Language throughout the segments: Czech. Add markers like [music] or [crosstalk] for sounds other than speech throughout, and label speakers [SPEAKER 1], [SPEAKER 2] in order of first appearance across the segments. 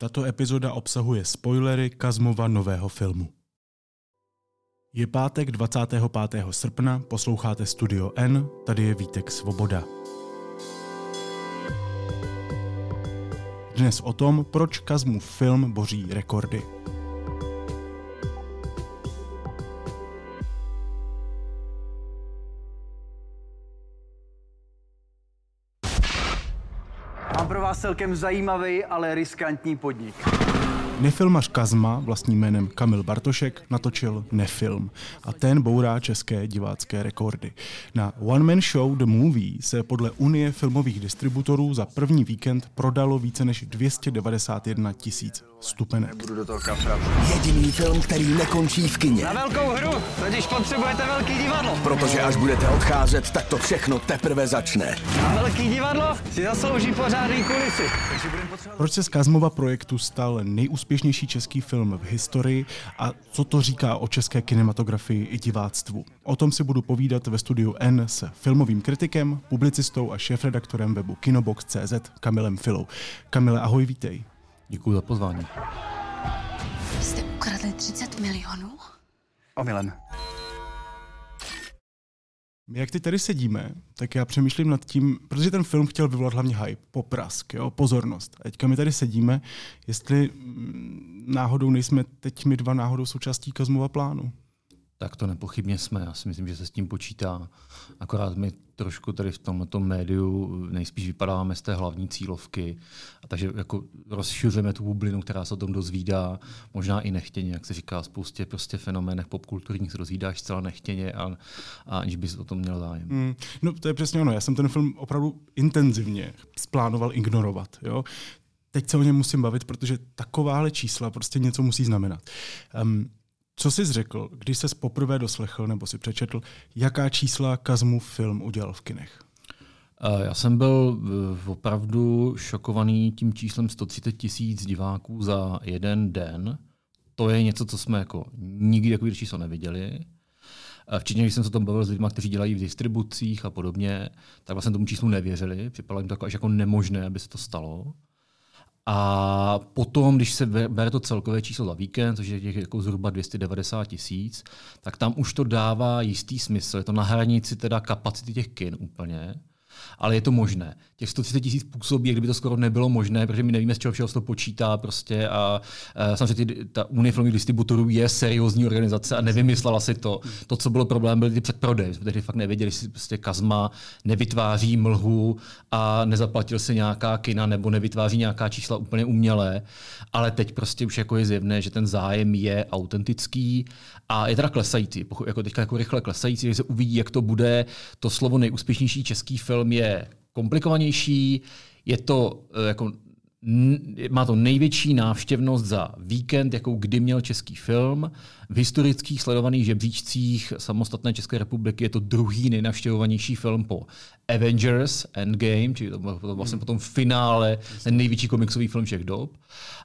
[SPEAKER 1] Tato epizoda obsahuje spoilery Kazmova nového filmu. Je pátek 25. srpna, posloucháte Studio N, tady je Vítek Svoboda. Dnes o tom, proč Kazmův film boří rekordy.
[SPEAKER 2] Vás celkem zajímavý, ale riskantní podnik.
[SPEAKER 1] Nefilmař Kazma, vlastním jménem Kamil Bartošek, natočil Nefilm a ten bourá české divácké rekordy. Na One Man Show The Movie se podle Unie filmových distributorů za první víkend prodalo více než 291 tisíc stupenek.
[SPEAKER 2] Budu do toho kafrat.
[SPEAKER 3] Jediný film, který nekončí v kině.
[SPEAKER 2] Na velkou hru, totiž potřebujete velký divadlo.
[SPEAKER 3] Protože až budete odcházet, tak to všechno teprve začne.
[SPEAKER 2] A velký divadlo si zaslouží pořádný kulisy.
[SPEAKER 1] Proč se z Kazmova projektu stal nejúspěšnější český film v historii a co to říká o české kinematografii i diváctvu? O tom si budu povídat ve studiu N s filmovým kritikem, publicistou a šéfredaktorem webu Kinobox.cz Kamilem Filou. Kamile, ahoj, vítej.
[SPEAKER 4] Děkuji za pozvání.
[SPEAKER 5] Jste ukradli 30 milionů?
[SPEAKER 2] Omylem.
[SPEAKER 1] Jak ty tady sedíme, tak já přemýšlím nad tím, protože ten film chtěl vyvolat hlavně hype, poprask, jo, pozornost. A teďka my tady sedíme, jestli mm, náhodou nejsme teď my dva náhodou součástí Kazmova plánu.
[SPEAKER 4] Tak to nepochybně jsme. Já si myslím, že se s tím počítá. Akorát my trošku tady v tomto médiu nejspíš vypadáváme z té hlavní cílovky. A takže jako rozšiřujeme tu bublinu, která se o tom dozvídá, možná i nechtěně, jak se říká, spoustě prostě fenoménech popkulturních se dozvídáš zcela nechtěně a, a aniž bys o tom měl zájem.
[SPEAKER 1] Mm, no to je přesně ono. Já jsem ten film opravdu intenzivně splánoval ignorovat. Jo? Teď se o něm musím bavit, protože takováhle čísla prostě něco musí znamenat. Um, co jsi řekl, když ses poprvé doslechl nebo si přečetl, jaká čísla Kazmův film udělal v kinech?
[SPEAKER 4] Eh, Já jsem byl eh, opravdu šokovaný tím číslem 130 tisíc diváků za jeden den. To je něco, co jsme jako nikdy takový číslo neviděli. Eh, Včetně, když jsem se o tom bavil s lidmi, kteří dělají v distribucích a podobně, tak vlastně tomu číslu nevěřili. Připadalo jim to jako, až jako nemožné, aby se to stalo. A potom, když se bere to celkové číslo za víkend, což je těch jako zhruba 290 tisíc, tak tam už to dává jistý smysl. Je to na hranici teda kapacity těch kin úplně. Ale je to možné. Těch 130 tisíc působí, jak kdyby to skoro nebylo možné, protože my nevíme, z čeho všeho se to počítá prostě a, a samozřejmě ta Unie filmových distributorů je seriózní organizace a nevymyslela si to. To, co bylo problém, byly ty předprodeje. Jsme tehdy fakt nevěděli, jestli prostě Kazma nevytváří mlhu a nezaplatil se nějaká kina nebo nevytváří nějaká čísla úplně umělé. Ale teď prostě už jako je zjevné, že ten zájem je autentický a je teda klesající, jako teďka jako rychle klesající, že se uvidí, jak to bude. To slovo nejúspěšnější český film je komplikovanější, je to eh, jako má to největší návštěvnost za víkend, jakou kdy měl český film. V historických sledovaných žebříčcích samostatné České republiky je to druhý nejnavštěvovanější film po Avengers Endgame, čili to bylo vlastně potom v finále ten největší komiksový film všech dob.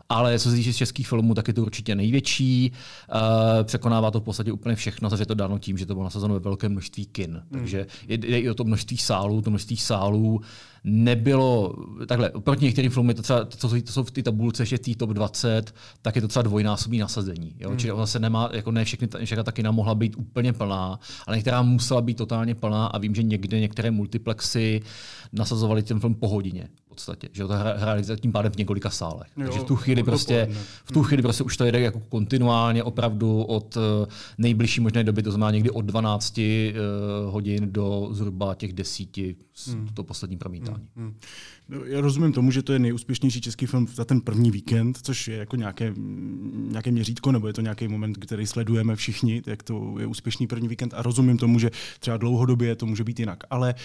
[SPEAKER 4] Ale co se týče českých filmů, tak je to určitě největší. Uh, překonává to v podstatě úplně všechno, takže je to dáno tím, že to bylo nasazeno ve velkém množství kin. Hmm. Takže jde i o to množství sálů. To množství sálů nebylo, takhle, oproti některým filmům, je to třeba, to, to jsou v té tabulce, že top 20, tak je to třeba dvojnásobný nasazení. Jo? Hmm. Čili ona se nemá, jako ne všechny, všechna ta kina mohla být úplně plná, ale některá musela být totálně plná a vím, že někde některé multiplexy nasazovali ten film po hodině podstatě, že to hráli tím pádem v několika sálech. Jo, Takže v tu chvíli prostě, v tu chvíli prostě už to jede jako kontinuálně opravdu od eh, nejbližší možné doby, to znamená někdy od 12 uh, hodin do zhruba těch desíti hmm. to poslední promítání. Hmm. Hmm.
[SPEAKER 1] No, já rozumím tomu, že to je nejúspěšnější český film za ten první víkend, což je jako nějaké, nějaké měřítko, nebo je to nějaký moment, který sledujeme všichni, jak to je úspěšný první víkend a rozumím tomu, že třeba dlouhodobě to může být jinak. Ale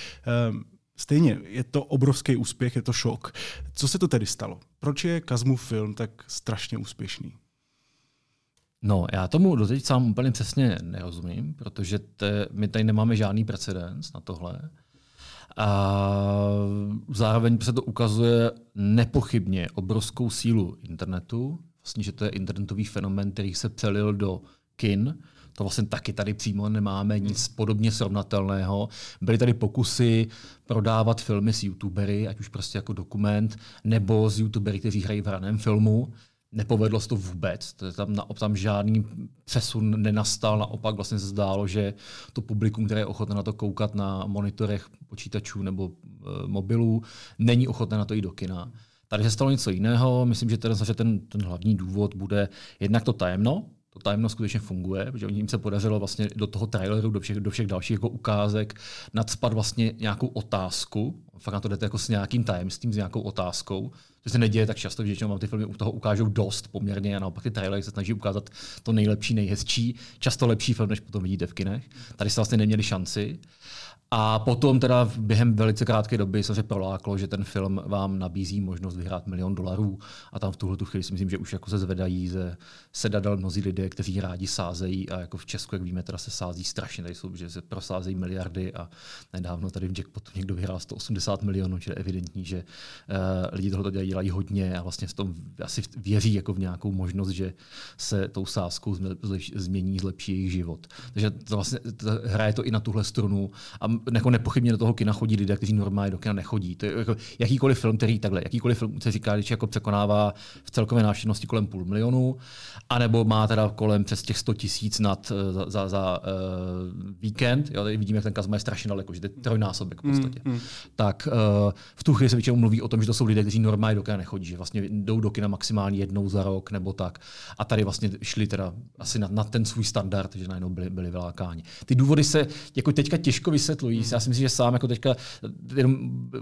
[SPEAKER 1] um, Stejně, je to obrovský úspěch, je to šok. Co se to tedy stalo? Proč je Kazmův film tak strašně úspěšný?
[SPEAKER 4] No, já tomu doteď sám úplně přesně nerozumím, protože te, my tady nemáme žádný precedens na tohle. A zároveň se to ukazuje nepochybně obrovskou sílu internetu, vlastně, že to je internetový fenomen, který se přelil do kin. To vlastně taky tady přímo nemáme nic podobně srovnatelného. Byly tady pokusy prodávat filmy s youtubery, ať už prostě jako dokument, nebo s youtubery, kteří hrají v raném filmu. Nepovedlo se to vůbec, to je tam, na, tam žádný přesun nenastal, naopak vlastně se zdálo, že to publikum, které je ochotné na to koukat na monitorech počítačů nebo e, mobilů, není ochotné na to jít do kina. Tady se stalo něco jiného, myslím, že ten, že ten, ten hlavní důvod bude jednak to tajemno, to tajemno skutečně funguje, protože jim se podařilo vlastně do toho traileru, do všech, do všech dalších jako ukázek nadspat vlastně nějakou otázku. Fakt na to jdete jako s nějakým tajemstvím, s nějakou otázkou. To se neděje tak často, že vám ty filmy u toho ukážou dost poměrně a naopak ty trailery se snaží ukázat to nejlepší, nejhezčí, často lepší film, než potom vidíte v kinech. Tady se vlastně neměli šanci. A potom teda během velice krátké doby se proláklo, že ten film vám nabízí možnost vyhrát milion dolarů. A tam v tuhle tu chvíli si myslím, že už jako se zvedají ze sedadel mnozí lidé, kteří rádi sázejí. A jako v Česku, jak víme, teda se sází strašně, tady jsou, že se prosázejí miliardy. A nedávno tady v jackpotu někdo vyhrál 180 milionů, čili je evidentní, že uh, lidi tohle dělají hodně. A vlastně v tom asi věří jako v nějakou možnost, že se tou sázkou změní, zlepší jejich život. Takže to vlastně hraje to i na tuhle strunu. A jako nepochybně do toho kina chodí lidé, kteří normálně do kina nechodí. To je jako jakýkoliv film, který takhle, jakýkoliv film se říká, když jako překonává v celkové návštěvnosti kolem půl milionu, anebo má teda kolem přes těch 100 tisíc nad eh, za, za, za uh, víkend, jo, tady vidíme, jak ten kazma je strašně daleko, že to je trojnásobek v podstatě. Mm, mm. Tak uh, v tu chvíli se většinou mluví o tom, že to jsou lidé, kteří normálně do kina nechodí, že vlastně jdou do kina maximálně jednou za rok nebo tak. A tady vlastně šli teda asi na, na ten svůj standard, že najednou byli, byli vylákáni. Ty důvody se jako teďka těžko vysvětlují, Hmm. Já si myslím, že sám jako teďka jenom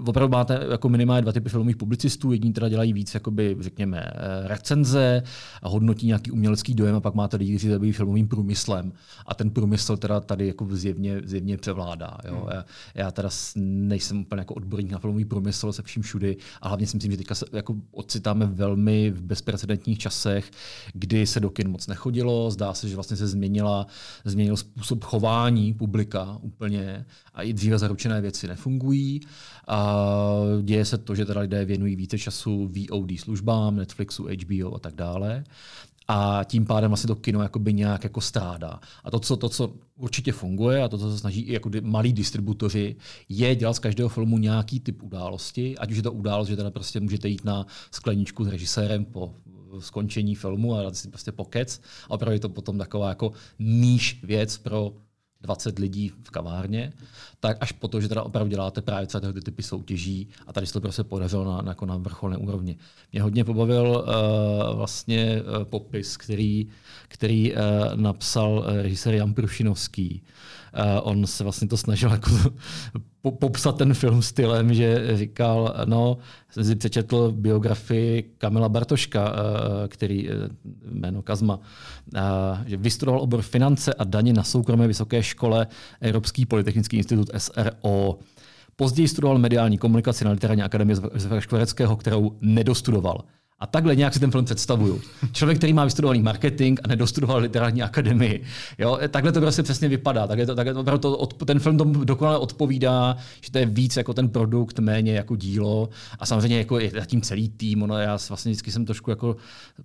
[SPEAKER 4] opravdu máte jako minimálně dva typy filmových publicistů. Jedni teda dělají víc, jakoby, řekněme, eh, recenze a hodnotí nějaký umělecký dojem a pak máte lidi, kteří zabývají filmovým průmyslem. A ten průmysl teda tady jako zjevně, zjevně převládá. Jo? Hmm. Já, já, teda nejsem úplně jako odborník na filmový průmysl se vším všudy a hlavně si myslím, že teďka se jako ocitáme velmi v bezprecedentních časech, kdy se do kin moc nechodilo, zdá se, že vlastně se změnila, změnil způsob chování publika úplně a i dříve zaručené věci nefungují. A děje se to, že teda lidé věnují více času VOD službám, Netflixu, HBO a tak dále. A tím pádem vlastně to kino jakoby nějak jako strádá. A to co, to, co určitě funguje a to, co se snaží i jako malí distributoři, je dělat z každého filmu nějaký typ události, ať už je to událost, že teda prostě můžete jít na skleničku s režisérem po skončení filmu a dát si prostě pokec. A opravdu je to potom taková jako níž věc pro 20 lidí v kavárně, tak až po to, že teda opravdu děláte právě celé ty typy soutěží a tady se to prostě podařilo na, na, jako na vrcholné úrovni. Mě hodně pobavil uh, vlastně uh, popis, který, který uh, napsal uh, režisér Jan Prušinovský. Uh, on se vlastně to snažil jako [laughs] po, popsat ten film stylem, že říkal, no, jsem si přečetl biografii Kamila Bartoška, eh, který eh, jméno Kazma, eh, že vystudoval obor finance a daně na soukromé vysoké škole Evropský polytechnický institut SRO. Později studoval mediální komunikaci na literární akademii z Škvareckého, kterou nedostudoval. A takhle nějak si ten film představuju. Člověk, který má vystudovaný marketing a nedostudoval literární akademii. Jo? Takhle to prostě přesně vypadá. Takhle to, takhle to, od, ten film tomu dokonale odpovídá, že to je víc jako ten produkt, méně jako dílo. A samozřejmě jako je zatím celý tým. Ono, já vlastně vždycky jsem trošku jako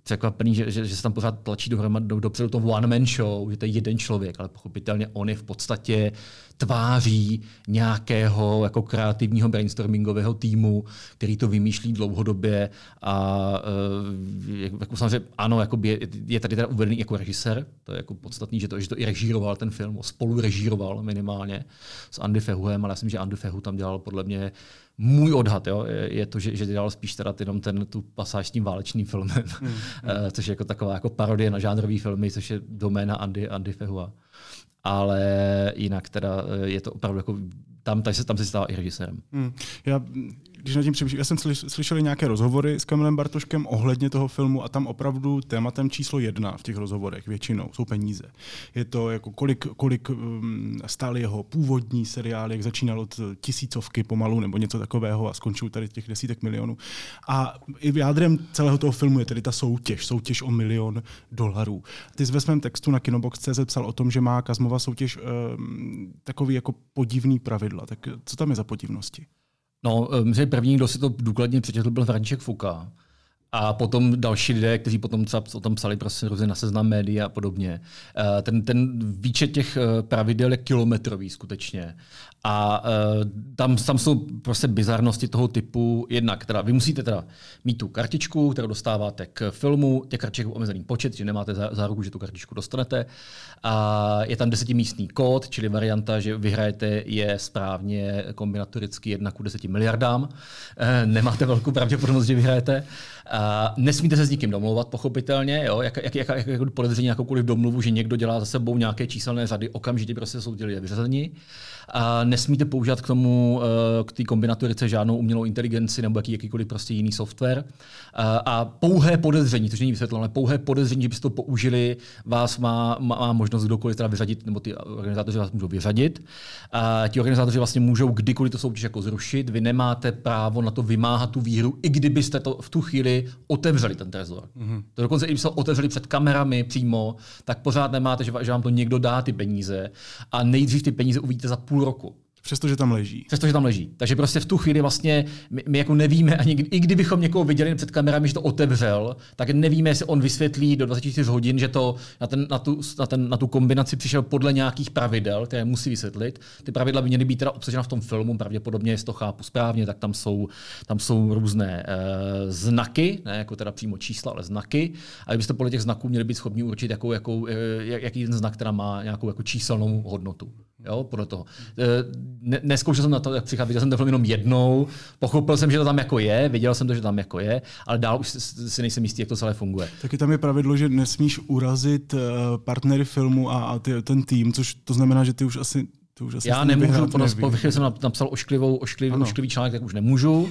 [SPEAKER 4] překvapený, že, že, že, se tam pořád tlačí dohromady do, dopředu to one man show, že to je jeden člověk, ale pochopitelně on je v podstatě tváří nějakého jako kreativního brainstormingového týmu, který to vymýšlí dlouhodobě a uh, jako samozřejmě ano, jako je, je tady teda uvedený jako režisér, to je jako podstatný, že to, že to i režíroval ten film, spolu režíroval minimálně s Andy Fehuem, ale já myslím, že Andy Fehu tam dělal podle mě můj odhad jo, je, je to, že, že dělal spíš teda jenom ten, tu pasáž s tím válečným filmem, mm, mm. [laughs] což je jako taková jako parodie na žánrový filmy, což je doména Andy, Andy Fehua ale jinak teda eh, je to opravdu jako tam, tam, se, tam se stává i režisérem. Hmm.
[SPEAKER 1] Já když nad tím přemýšlím, já jsem slyšel nějaké rozhovory s Kamilem Bartoškem ohledně toho filmu a tam opravdu tématem číslo jedna v těch rozhovorech většinou jsou peníze. Je to jako kolik, kolik um, stál jeho původní seriál, jak začínal od tisícovky pomalu nebo něco takového a skončil tady těch desítek milionů. A i v jádrem celého toho filmu je tedy ta soutěž, soutěž o milion dolarů. Ty ve svém textu na Kinobox.cz psal o tom, že má Kazmova soutěž um, takový jako podivný pravidla. Tak co tam je za podivnosti?
[SPEAKER 4] No, myslím, první, kdo si to důkladně přečetl, byl František Fuka. A potom další lidé, kteří potom třeba o tom psali prostě různě na seznam média a podobně. Eh, ten, ten výčet těch eh, pravidel je kilometrový skutečně. A uh, tam, tam jsou prostě bizarnosti toho typu, jednak teda vy musíte teda mít tu kartičku, kterou dostáváte k filmu, těch kartiček je omezený počet, že nemáte záruku, že tu kartičku dostanete. A je tam desetimístný kód, čili varianta, že vyhrajete je správně kombinatoricky 1 ku 10 miliardám. Nemáte velkou pravděpodobnost, že vyhrajete. A nesmíte se s nikým domlouvat, pochopitelně. Jo? Jak, jak, jak, jak, jak podezření jakoukoliv domluvu, že někdo dělá za sebou nějaké číselné řady, okamžitě prostě jsou ti lidé vyřazeni. A nesmíte používat k tomu, eh, k té kombinatorice žádnou umělou inteligenci nebo jaký, jakýkoliv prostě jiný software. A, a pouhé podezření, to není vysvětleno, ale pouhé podezření, že byste to použili, vás má, má, možnost kdokoliv teda vyřadit, nebo ty organizátoři vás můžou vyřadit. A ti organizátoři vlastně můžou kdykoliv to soutěž jako zrušit. Vy nemáte právo na to vymáhat tu výhru, i kdybyste to v tu chvíli otevřeli ten trezor. Mm-hmm. To dokonce, i když to otevřeli před kamerami přímo, tak pořád nemáte, že, že vám to někdo dá ty peníze a nejdřív ty peníze uvidíte za půl roku.
[SPEAKER 1] Přestože tam leží.
[SPEAKER 4] Přestože tam leží. Takže prostě v tu chvíli vlastně my, my jako nevíme, ani i kdybychom někoho viděli před kamerami, že to otevřel, tak nevíme, jestli on vysvětlí do 24 hodin, že to na, ten, na, tu, na, ten, na tu kombinaci přišel podle nějakých pravidel, které musí vysvětlit. Ty pravidla by měly být teda obsažena v tom filmu, pravděpodobně, jestli to chápu správně, tak tam jsou, tam jsou různé uh, znaky, ne jako teda přímo čísla, ale znaky. A kdybyste podle těch znaků měli být schopni určit, jakou, jakou, uh, jaký ten znak, která má nějakou jako číselnou hodnotu. Jo, podle toho. E, ne, neskoušel jsem na to, jak přichází, viděl jsem ten film jenom jednou, pochopil jsem, že to tam jako je, viděl jsem to, že tam jako je, ale dál už si nejsem jistý, jak to celé funguje.
[SPEAKER 1] Taky tam je pravidlo, že nesmíš urazit e, partnery filmu a, a ty, ten tým, což to znamená, že ty už asi to už asi
[SPEAKER 4] Já nemůžu, po jsem napsal ošklivou, ošklivý, ošklivý článek, tak už nemůžu.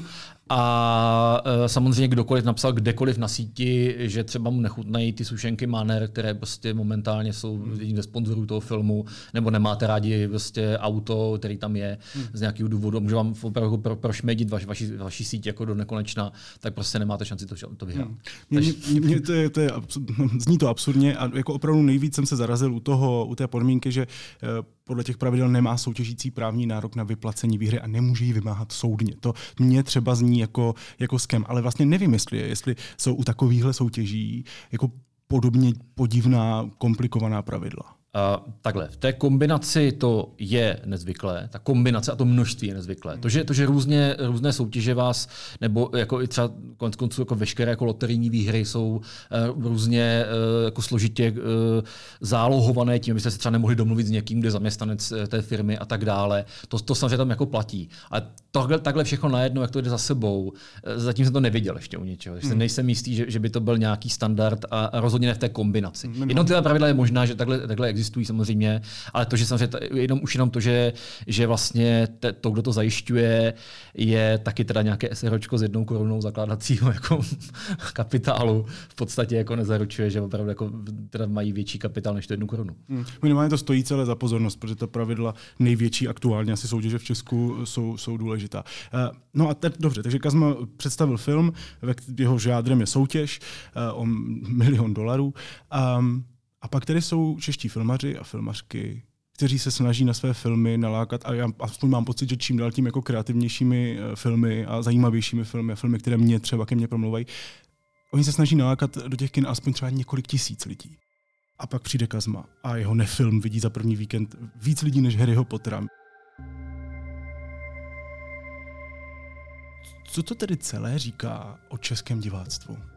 [SPEAKER 4] A e, samozřejmě kdokoliv napsal kdekoliv na síti, že třeba mu nechutnají ty sušenky Manner, které prostě momentálně jsou hmm. jedním ze sponzorů toho filmu, nebo nemáte rádi prostě auto, který tam je hmm. z nějakého důvodu, může vám opravdu pro, prošmedit vaši, vaši, vaši síť jako do nekonečna, tak prostě nemáte šanci to, to vyhrát. Hmm.
[SPEAKER 1] Mě, mě, mě, to je, to je, [laughs] zní to absurdně a jako opravdu nejvíc jsem se zarazil u, toho, u té podmínky, že uh, podle těch pravidel nemá soutěžící právní nárok na vyplacení výhry a nemůže ji vymáhat soudně. To mě třeba zní jako, jako skem, ale vlastně nevím, jestli, jestli jsou u takovýchhle soutěží jako podobně podivná, komplikovaná pravidla.
[SPEAKER 4] Uh, takhle, v té kombinaci to je nezvyklé, ta kombinace a to množství je nezvyklé. To, že, to, že různě, různé soutěže vás, nebo jako i třeba konec konců jako veškeré jako loterijní výhry jsou uh, různě uh, jako složitě uh, zálohované tím, abyste se třeba nemohli domluvit s někým, kde je zaměstnanec té firmy a tak dále. To, to samozřejmě tam jako platí. Ale tohle, takhle všechno najednou, jak to jde za sebou, zatím jsem to neviděl ještě u něčeho. Hmm. Nejsem jistý, že, že by to byl nějaký standard a rozhodně ne v té kombinaci. Jednotlivé pravidla je možná, že takhle, takhle existují samozřejmě, ale to, že samozřejmě jenom, už jenom to, že, že vlastně te, to, kdo to zajišťuje, je taky teda nějaké SROčko s jednou korunou zakládacího [laughs] jako kapitálu, v podstatě jako nezaručuje, že opravdu jako teda mají větší kapitál než tu jednu korunu.
[SPEAKER 1] Hmm. Minimálně to stojí celé za pozornost, protože ta pravidla největší aktuálně asi soutěže v Česku jsou, jsou důležitá. Uh, no a teď dobře, takže Kazma představil film, jeho žádrem je soutěž uh, o milion dolarů. Um, a pak tady jsou čeští filmaři a filmařky, kteří se snaží na své filmy nalákat a já aspoň mám pocit, že čím dál tím jako kreativnějšími eh, filmy a zajímavějšími filmy a filmy, které mě třeba ke mně promlouvají, oni se snaží nalákat do těch kin aspoň třeba několik tisíc lidí. A pak přijde Kazma a jeho nefilm vidí za první víkend víc lidí než Harryho Pottera. Co to tedy celé říká o českém diváctvu?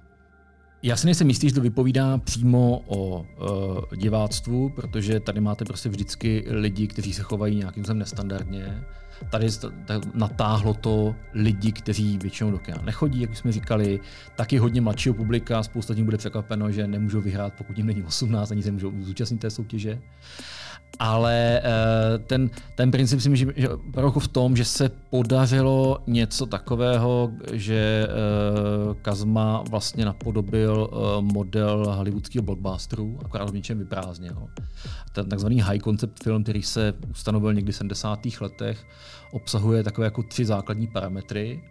[SPEAKER 4] Já si nejsem jistý, že to vypovídá přímo o uh, diváctvu, protože tady máte prostě vždycky lidi, kteří se chovají nějakým způsobem nestandardně. Tady natáhlo to lidi, kteří většinou do kina nechodí, jak jsme říkali, taky hodně mladšího publika, spousta tím bude překvapeno, že nemůžou vyhrát, pokud jim není 18, ani se můžou zúčastnit té soutěže ale uh, ten, ten princip si myslím, že opravdu v tom, že se podařilo něco takového, že uh, Kazma vlastně napodobil uh, model hollywoodského blockbusteru, akorát v něčem vyprázdnil. Ten takzvaný high concept film, který se ustanovil někdy v 70. letech, obsahuje takové jako tři základní parametry.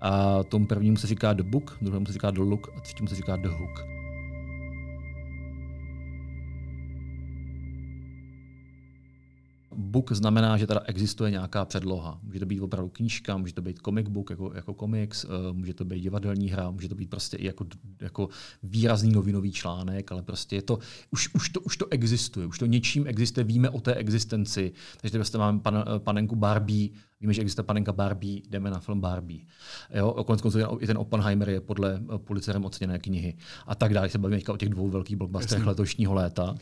[SPEAKER 4] A tomu prvnímu se říká The Book, druhému se říká The Look a třetímu se říká The Hook. Book znamená, že teda existuje nějaká předloha. Může to být opravdu knížka, může to být comic book jako, jako komiks, uh, může to být divadelní hra, může to být prostě i jako, jako výrazný novinový článek, ale prostě je to, už, už, to, už to existuje, už to něčím existuje, víme o té existenci. Takže prostě máme pan, panenku Barbie, Víme, že existuje panenka Barbie, jdeme na film Barbie. Jo, konec konců i ten Oppenheimer je podle policerem oceněné knihy a tak dále. Se bavíme o těch dvou velkých blockbusterech letošního léta. Uh,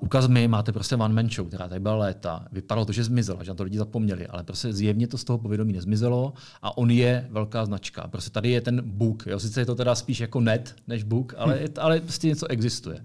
[SPEAKER 4] ukaz mi, máte prostě One Man Show, která tady byla léta. Vypadalo to, že zmizela, že na to lidi zapomněli, ale prostě zjevně to z toho povědomí nezmizelo a on je velká značka. Prostě tady je ten book. Jo. Sice je to teda spíš jako net než book, ale, hm. ale prostě něco existuje.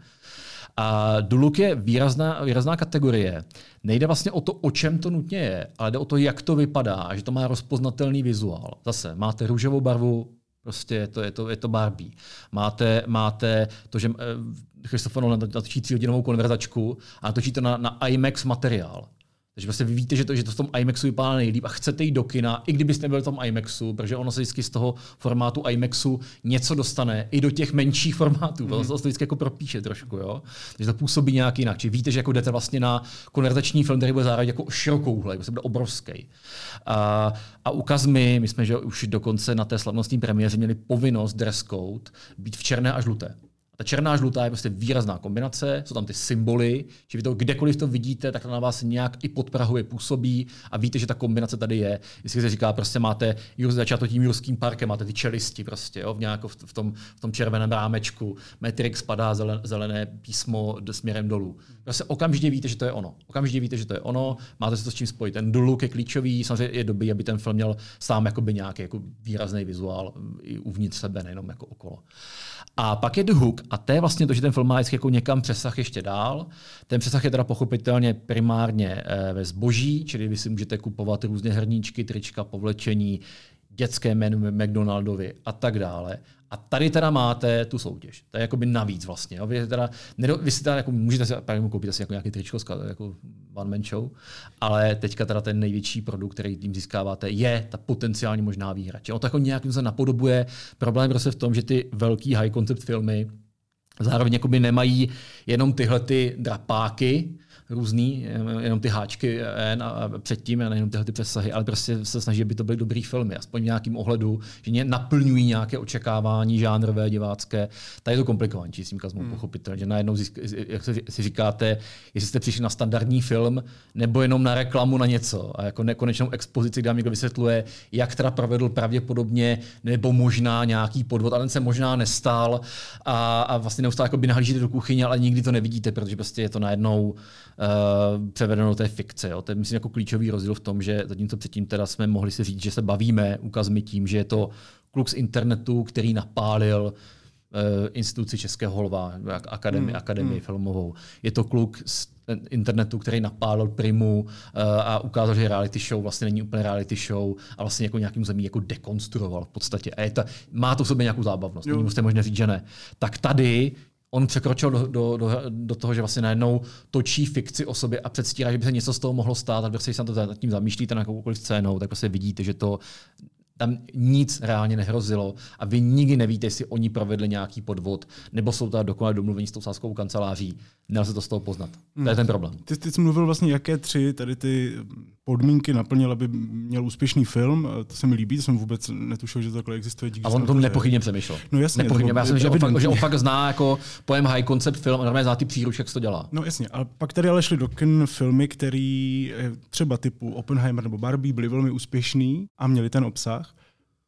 [SPEAKER 4] A Duluk je výrazná, výrazná kategorie. Nejde vlastně o to, o čem to nutně je, ale jde o to, jak to vypadá že to má rozpoznatelný vizuál. Zase máte růžovou barvu, prostě je to, je to, je to Barbie. Máte, máte to, že eh, Christopher Nolan natočí hodinovou konverzačku a natočí to na, na IMAX materiál. Takže vlastně vy víte, že to, že to v tom IMAXu vypadá nejlíp a chcete jít do kina, i kdybyste nebyli v tom IMAXu, protože ono se vždycky z toho formátu IMAXu něco dostane i do těch menších formátů. Mm. To se vždycky jako propíše trošku. Jo? Takže to působí nějak jinak. Či víte, že jako jdete vlastně na konverzační film, který bude zároveň jako širokouhle, jako se bude obrovský. A, a ukaz mi, my jsme že už dokonce na té slavnostní premiéře měli povinnost dress code být v černé a žluté. Ta černá žlutá je prostě výrazná kombinace, jsou tam ty symboly, že vy to kdekoliv to vidíte, tak to na vás nějak i podprahově působí a víte, že ta kombinace tady je. Jestli se říká, prostě máte, začát to tím jurským parkem, máte ty čelisti prostě, jo, v, nějako, v, tom, v tom červeném rámečku, Matrix zelen, zelené písmo směrem dolů. Prostě okamžitě víte, že to je ono. Okamžitě víte, že to je ono, máte se to s čím spojit. Ten dolů je klíčový, samozřejmě je doby, aby ten film měl sám jakoby nějaký jako výrazný vizuál i uvnitř sebe, nejenom jako okolo. A pak je The Hook, a to je vlastně to, že ten film má jako někam přesah ještě dál. Ten přesah je teda pochopitelně primárně eh, ve zboží, čili vy si můžete kupovat různé hrníčky, trička, povlečení, dětské menu McDonaldovi a tak dále. A tady teda máte tu soutěž. To je jakoby navíc vlastně. Vy, teda, vy si teda jako, můžete si koupit asi jako nějaký tričko, jako one man show, ale teďka teda ten největší produkt, který tím získáváte, je ta potenciální možná výhra. Čiže on to jako nějakým se napodobuje. Problém prostě v tom, že ty velký high concept filmy zároveň jakoby nemají jenom tyhle ty drapáky, různý, jenom ty háčky N a předtím, a nejenom tyhle ty přesahy, ale prostě se snaží, aby to byly dobrý filmy, aspoň v nějakým ohledu, že ně naplňují nějaké očekávání žánrové, divácké. Tady je to komplikovanější s tím kazmou, hmm. pochopitelně, že najednou, jak si říkáte, jestli jste přišli na standardní film, nebo jenom na reklamu na něco a jako nekonečnou expozici, kde někdo vysvětluje, jak teda provedl pravděpodobně, nebo možná nějaký podvod, ale ten se možná nestal a, a vlastně neustále jako by nahlížíte do kuchyně, ale nikdy to nevidíte, protože prostě je to najednou uh, převedeno do té fikce. Jo. To je myslím jako klíčový rozdíl v tom, že zatímco předtím teda jsme mohli si říct, že se bavíme ukazmi tím, že je to kluk z internetu, který napálil uh, instituci Českého lva, akademii, hmm. akademii hmm. filmovou. Je to kluk z internetu, který napálil Primu uh, a ukázal, že reality show vlastně není úplně reality show a vlastně jako nějakým zemí jako dekonstruoval v podstatě. A je to, má to v sobě nějakou zábavnost. Není prostě možné říct, že ne. Tak tady on překročil do, do, do, do toho, že vlastně najednou točí fikci o sobě a předstírá, že by se něco z toho mohlo stát a když se to nad tím zamýšlíte na jakoukoliv scénou, tak prostě vidíte, že to tam nic reálně nehrozilo a vy nikdy nevíte, jestli oni provedli nějaký podvod, nebo jsou tam dokonale domluvení s tou sáskou kanceláří. Nelze to z toho poznat. Hmm. To je ten problém.
[SPEAKER 1] Ty, ty jsi mluvil vlastně, jaké tři tady ty podmínky naplnil, aby měl úspěšný film. To se mi líbí, to jsem vůbec netušil, že to takhle existuje.
[SPEAKER 4] Díky a on to nepochybně přemýšlel.
[SPEAKER 1] No jasně.
[SPEAKER 4] Nepochybně. Já jsem, že, on, že on fakt zná jako pojem high concept film a normálně zná ty příručky, jak se to dělá.
[SPEAKER 1] No jasně, ale pak tady ale šli do kin filmy, který eh, třeba typu Oppenheimer nebo Barbie byly velmi úspěšný a měli ten obsah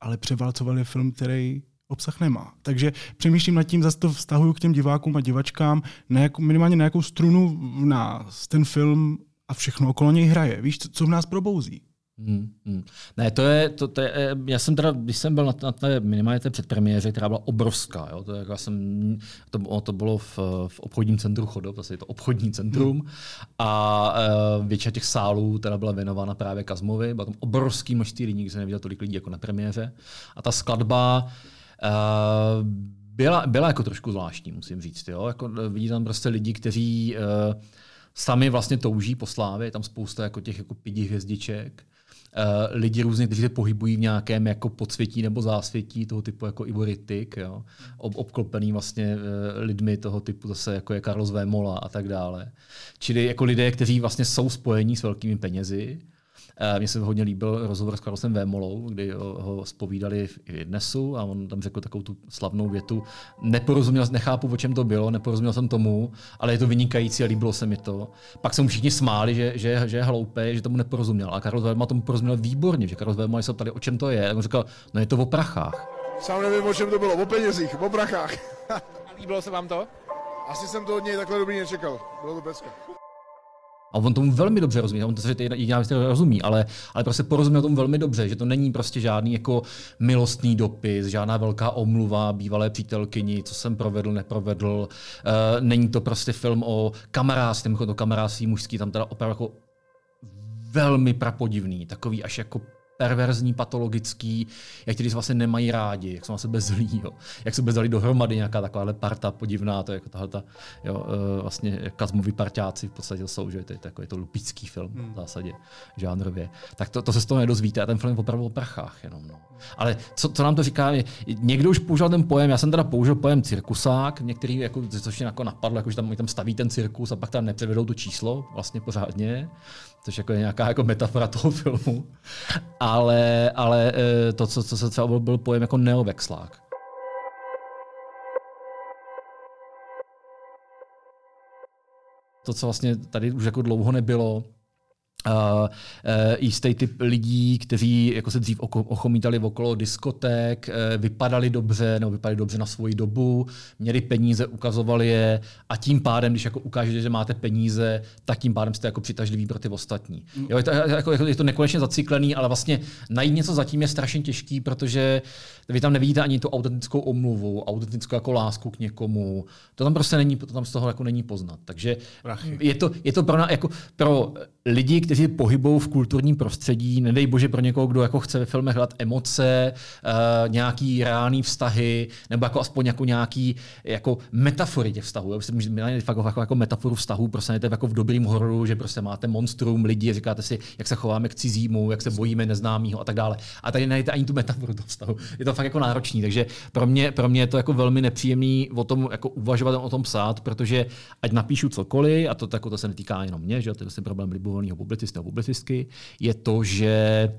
[SPEAKER 1] ale převálcovali film, který obsah nemá. Takže přemýšlím nad tím, zase to vztahuju k těm divákům a divačkám, na minimálně na jakou strunu v nás ten film a všechno okolo něj hraje. Víš, co, co v nás probouzí?
[SPEAKER 4] Hmm, hmm. Ne, to je, to, to je, já jsem teda, když jsem byl na, na té minimálně té předpremiéře, která byla obrovská, jo, to, jako jsem, to, to bylo v, v obchodním centru Chodov, je to obchodní centrum hmm. a uh, většina těch sálů teda byla věnována právě Kazmovi, bylo tam obrovský množství lidí, když jsem neviděl tolik lidí jako na premiéře a ta skladba uh, byla, byla jako trošku zvláštní, musím říct. Jo? Jako, vidí tam prostě lidi, kteří uh, sami vlastně touží po slávě, je tam spousta jako těch jako pidi hvězdiček, lidi různě, kteří se pohybují v nějakém jako podsvětí nebo zásvětí, toho typu jako Ivo Rittik, jo, ob, obklopený vlastně uh, lidmi toho typu zase jako je Carlos Vémola a tak dále. Čili jako lidé, kteří vlastně jsou spojení s velkými penězi, mně se hodně líbil rozhovor s Karlosem Vémolou, kdy ho spovídali v Dnesu a on tam řekl takovou tu slavnou větu. Neporozuměl, nechápu, o čem to bylo, neporozuměl jsem tomu, ale je to vynikající a líbilo se mi to. Pak se mu všichni smáli, že, že, že je hloupý, že tomu neporozuměl. A Karlos Vémola tomu porozuměl výborně, že Karlos Vémola se ptali, o čem to je. A on říkal, no je to o prachách.
[SPEAKER 6] Sám nevím, o čem to bylo, o penězích, o prachách.
[SPEAKER 7] Líbilo se vám to?
[SPEAKER 6] Asi jsem to od něj takhle dobrý nečekal. Bylo to pecka.
[SPEAKER 4] A on tomu velmi dobře rozumí, on to je jediná věc, rozumí, ale, ale prostě porozuměl tomu velmi dobře, že to není prostě žádný jako milostný dopis, žádná velká omluva bývalé přítelkyni, co jsem provedl, neprovedl. Uh, není to prostě film o kamarádství, to kamarádství mužský, tam teda opravdu jako velmi prapodivný, takový až jako perverzní, patologický, jak ti vlastně nemají rádi, jak jsou na sebe zlí, jo. jak se bezali dohromady nějaká takováhle parta podivná, to je jako tahle ta, jo, eh, vlastně kazmoví parťáci v podstatě jsou, že to je takový to lupický film hmm. v zásadě, žánrově. Tak to, to se z toho nedozvíte a ten film je opravdu o prachách jenom. No. Ale co, co, nám to říká, je, někdo už použil ten pojem, já jsem teda použil pojem cirkusák, některý, jako, což mě jako napadlo, jako, že tam, tam staví ten cirkus a pak tam nepřevedou to číslo vlastně pořádně což jako je nějaká jako metafora toho filmu. Ale, ale eh, to, co, co se třeba byl, byl pojem jako neovexlák. To, co vlastně tady už jako dlouho nebylo, Uh, uh, jistý typ lidí, kteří jako se dřív ochomítali okolo diskoték, uh, vypadali dobře, nebo vypadali dobře na svoji dobu, měli peníze, ukazovali je a tím pádem, když jako ukážete, že máte peníze, tak tím pádem jste jako přitažliví pro ty ostatní. Jo, je, to, jako, je to nekonečně zacyklený, ale vlastně najít něco zatím je strašně těžký, protože vy tam nevidíte ani tu autentickou omluvu, autentickou jako lásku k někomu. To tam prostě není, to tam z toho jako není poznat. Takže je to, je to pro, jako, pro lidi, kteří pohybují v kulturním prostředí, nedej bože pro někoho, kdo jako chce ve filmech hledat emoce, uh, nějaký reální vztahy, nebo jako aspoň jako nějaký jako metafory těch vztahů. Myslím, že fakt jako, jako metaforu vztahů, prostě jako v dobrým hororu, že prostě máte monstrum lidi, říkáte si, jak se chováme k cizímu, jak se bojíme neznámého a tak dále. A tady nejdete ani tu metaforu toho vztahu. Je to fakt jako náročný, takže pro mě, pro mě je to jako velmi nepříjemný o tom jako uvažovat o tom psát, protože ať napíšu cokoliv, a to, jako to se netýká jenom mě, že to je vlastně problém libovolného publicisty a publicistky, je to, že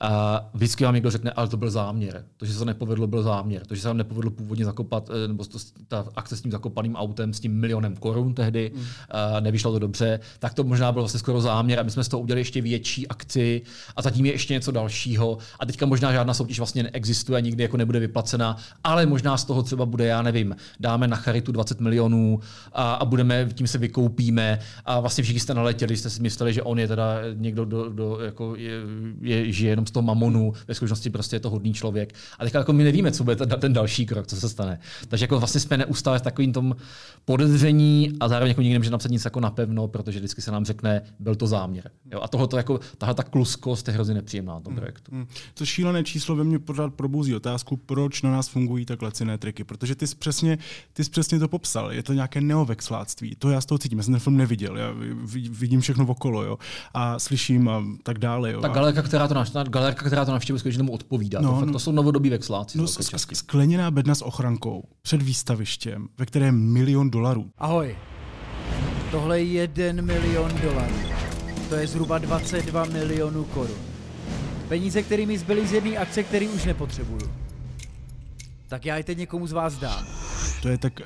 [SPEAKER 4] a vždycky vám někdo řekne, ale to byl záměr. To, že se to nepovedlo, byl záměr. To, že se vám nepovedlo původně zakopat, eh, nebo to, ta akce s tím zakopaným autem s tím milionem korun tehdy, mm. a nevyšlo to dobře, tak to možná byl vlastně skoro záměr a my jsme z toho udělali ještě větší akci a zatím je ještě něco dalšího. A teďka možná žádná soutěž vlastně neexistuje, nikdy jako nebude vyplacena, ale možná z toho třeba bude, já nevím, dáme na charitu 20 milionů a, a budeme, tím se vykoupíme a vlastně všichni jste naletěli, jste si mysleli, že on je teda někdo, kdo, kdo jako je, je, žije jenom z toho mamonu, ve skutečnosti prostě je to hodný člověk. A teďka jako my nevíme, co bude ten, ten další krok, co se stane. Takže jako vlastně jsme neustále v takovým tom podezření a zároveň jako nikdy nemůže napsat nic jako napevno, protože vždycky se nám řekne, byl to záměr. Jo? A tohle jako, tahle ta kluskost je hrozně nepříjemná na tom hmm, projektu. Hmm.
[SPEAKER 1] To šílené číslo ve mně pořád probouzí otázku, proč na nás fungují tak laciné triky. Protože ty jsi přesně, ty jsi přesně to popsal. Je to nějaké neovexláctví. To já z toho cítím. Já jsem ten film neviděl. Já vidím všechno okolo. Jo? A slyším a tak dále. Jo?
[SPEAKER 4] Ta galerka, která to náš, galerka, která to navštěvuje, skutečně tomu odpovídá. No, to, fakt, no, to jsou novodobí vexláci.
[SPEAKER 1] No, skleněná bedna s ochrankou před výstavištěm, ve které je milion dolarů.
[SPEAKER 8] Ahoj. Tohle je jeden milion dolarů. To je zhruba 22 milionů korun. Peníze, kterými zbyly z jedné akce, který už nepotřebuju. Tak já je teď někomu z vás dám.
[SPEAKER 1] To je tak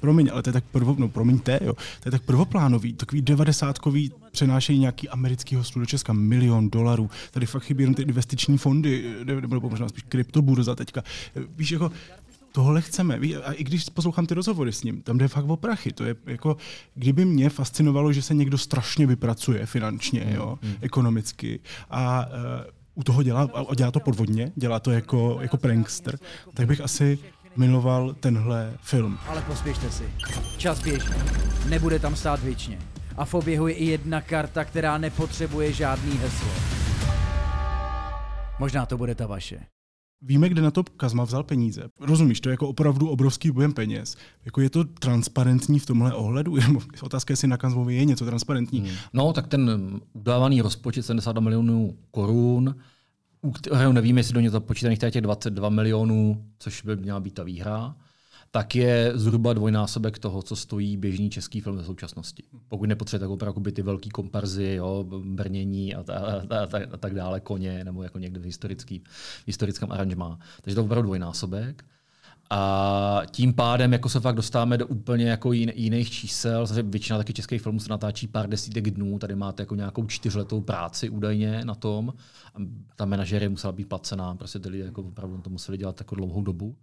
[SPEAKER 1] promiň, ale to je tak prvo, no promiňte, jo, to je tak prvoplánový, takový devadesátkový přenášení nějaký americký hostu do Česka, milion dolarů, tady fakt chybí jenom ty investiční fondy, nebo možná spíš kryptoburza teďka. Víš, jako tohle chceme. A i když poslouchám ty rozhovory s ním, tam jde fakt o prachy. To je jako, kdyby mě fascinovalo, že se někdo strašně vypracuje finančně, mm, jo, mm. ekonomicky a uh, u toho dělá, a dělá to podvodně, dělá to jako, jako prankster, tak bych asi miloval tenhle film.
[SPEAKER 8] Ale pospěšte si. Čas běží. Nebude tam stát věčně. A v oběhu je i jedna karta, která nepotřebuje žádný heslo. Možná to bude ta vaše.
[SPEAKER 1] Víme, kde na to Kazma vzal peníze. Rozumíš, to je jako opravdu obrovský objem peněz. Jako je to transparentní v tomhle ohledu? [laughs] Otázka je, jestli na Kazmovi je něco transparentní. Hmm.
[SPEAKER 4] No, tak ten udávaný rozpočet 70 milionů korun, u kterého nevíme, jestli do něj započítaných těch 22 milionů, což by měla být ta výhra, tak je zhruba dvojnásobek toho, co stojí běžný český film ve současnosti. Pokud nepotřebujete opravdu by ty velký komparzy, jo, brnění a, a, a, a, a, tak dále, koně, nebo jako někde v, historický, v historickém aranžmá. Takže to je opravdu dvojnásobek. A tím pádem jako se fakt dostáváme do úplně jako jin, jiných čísel. Zase většina taky českých filmů se natáčí pár desítek dnů. Tady máte jako nějakou čtyřletou práci údajně na tom. Ta manažerie musela být placená, prostě ty lidé jako opravdu to museli dělat jako dlouhou dobu.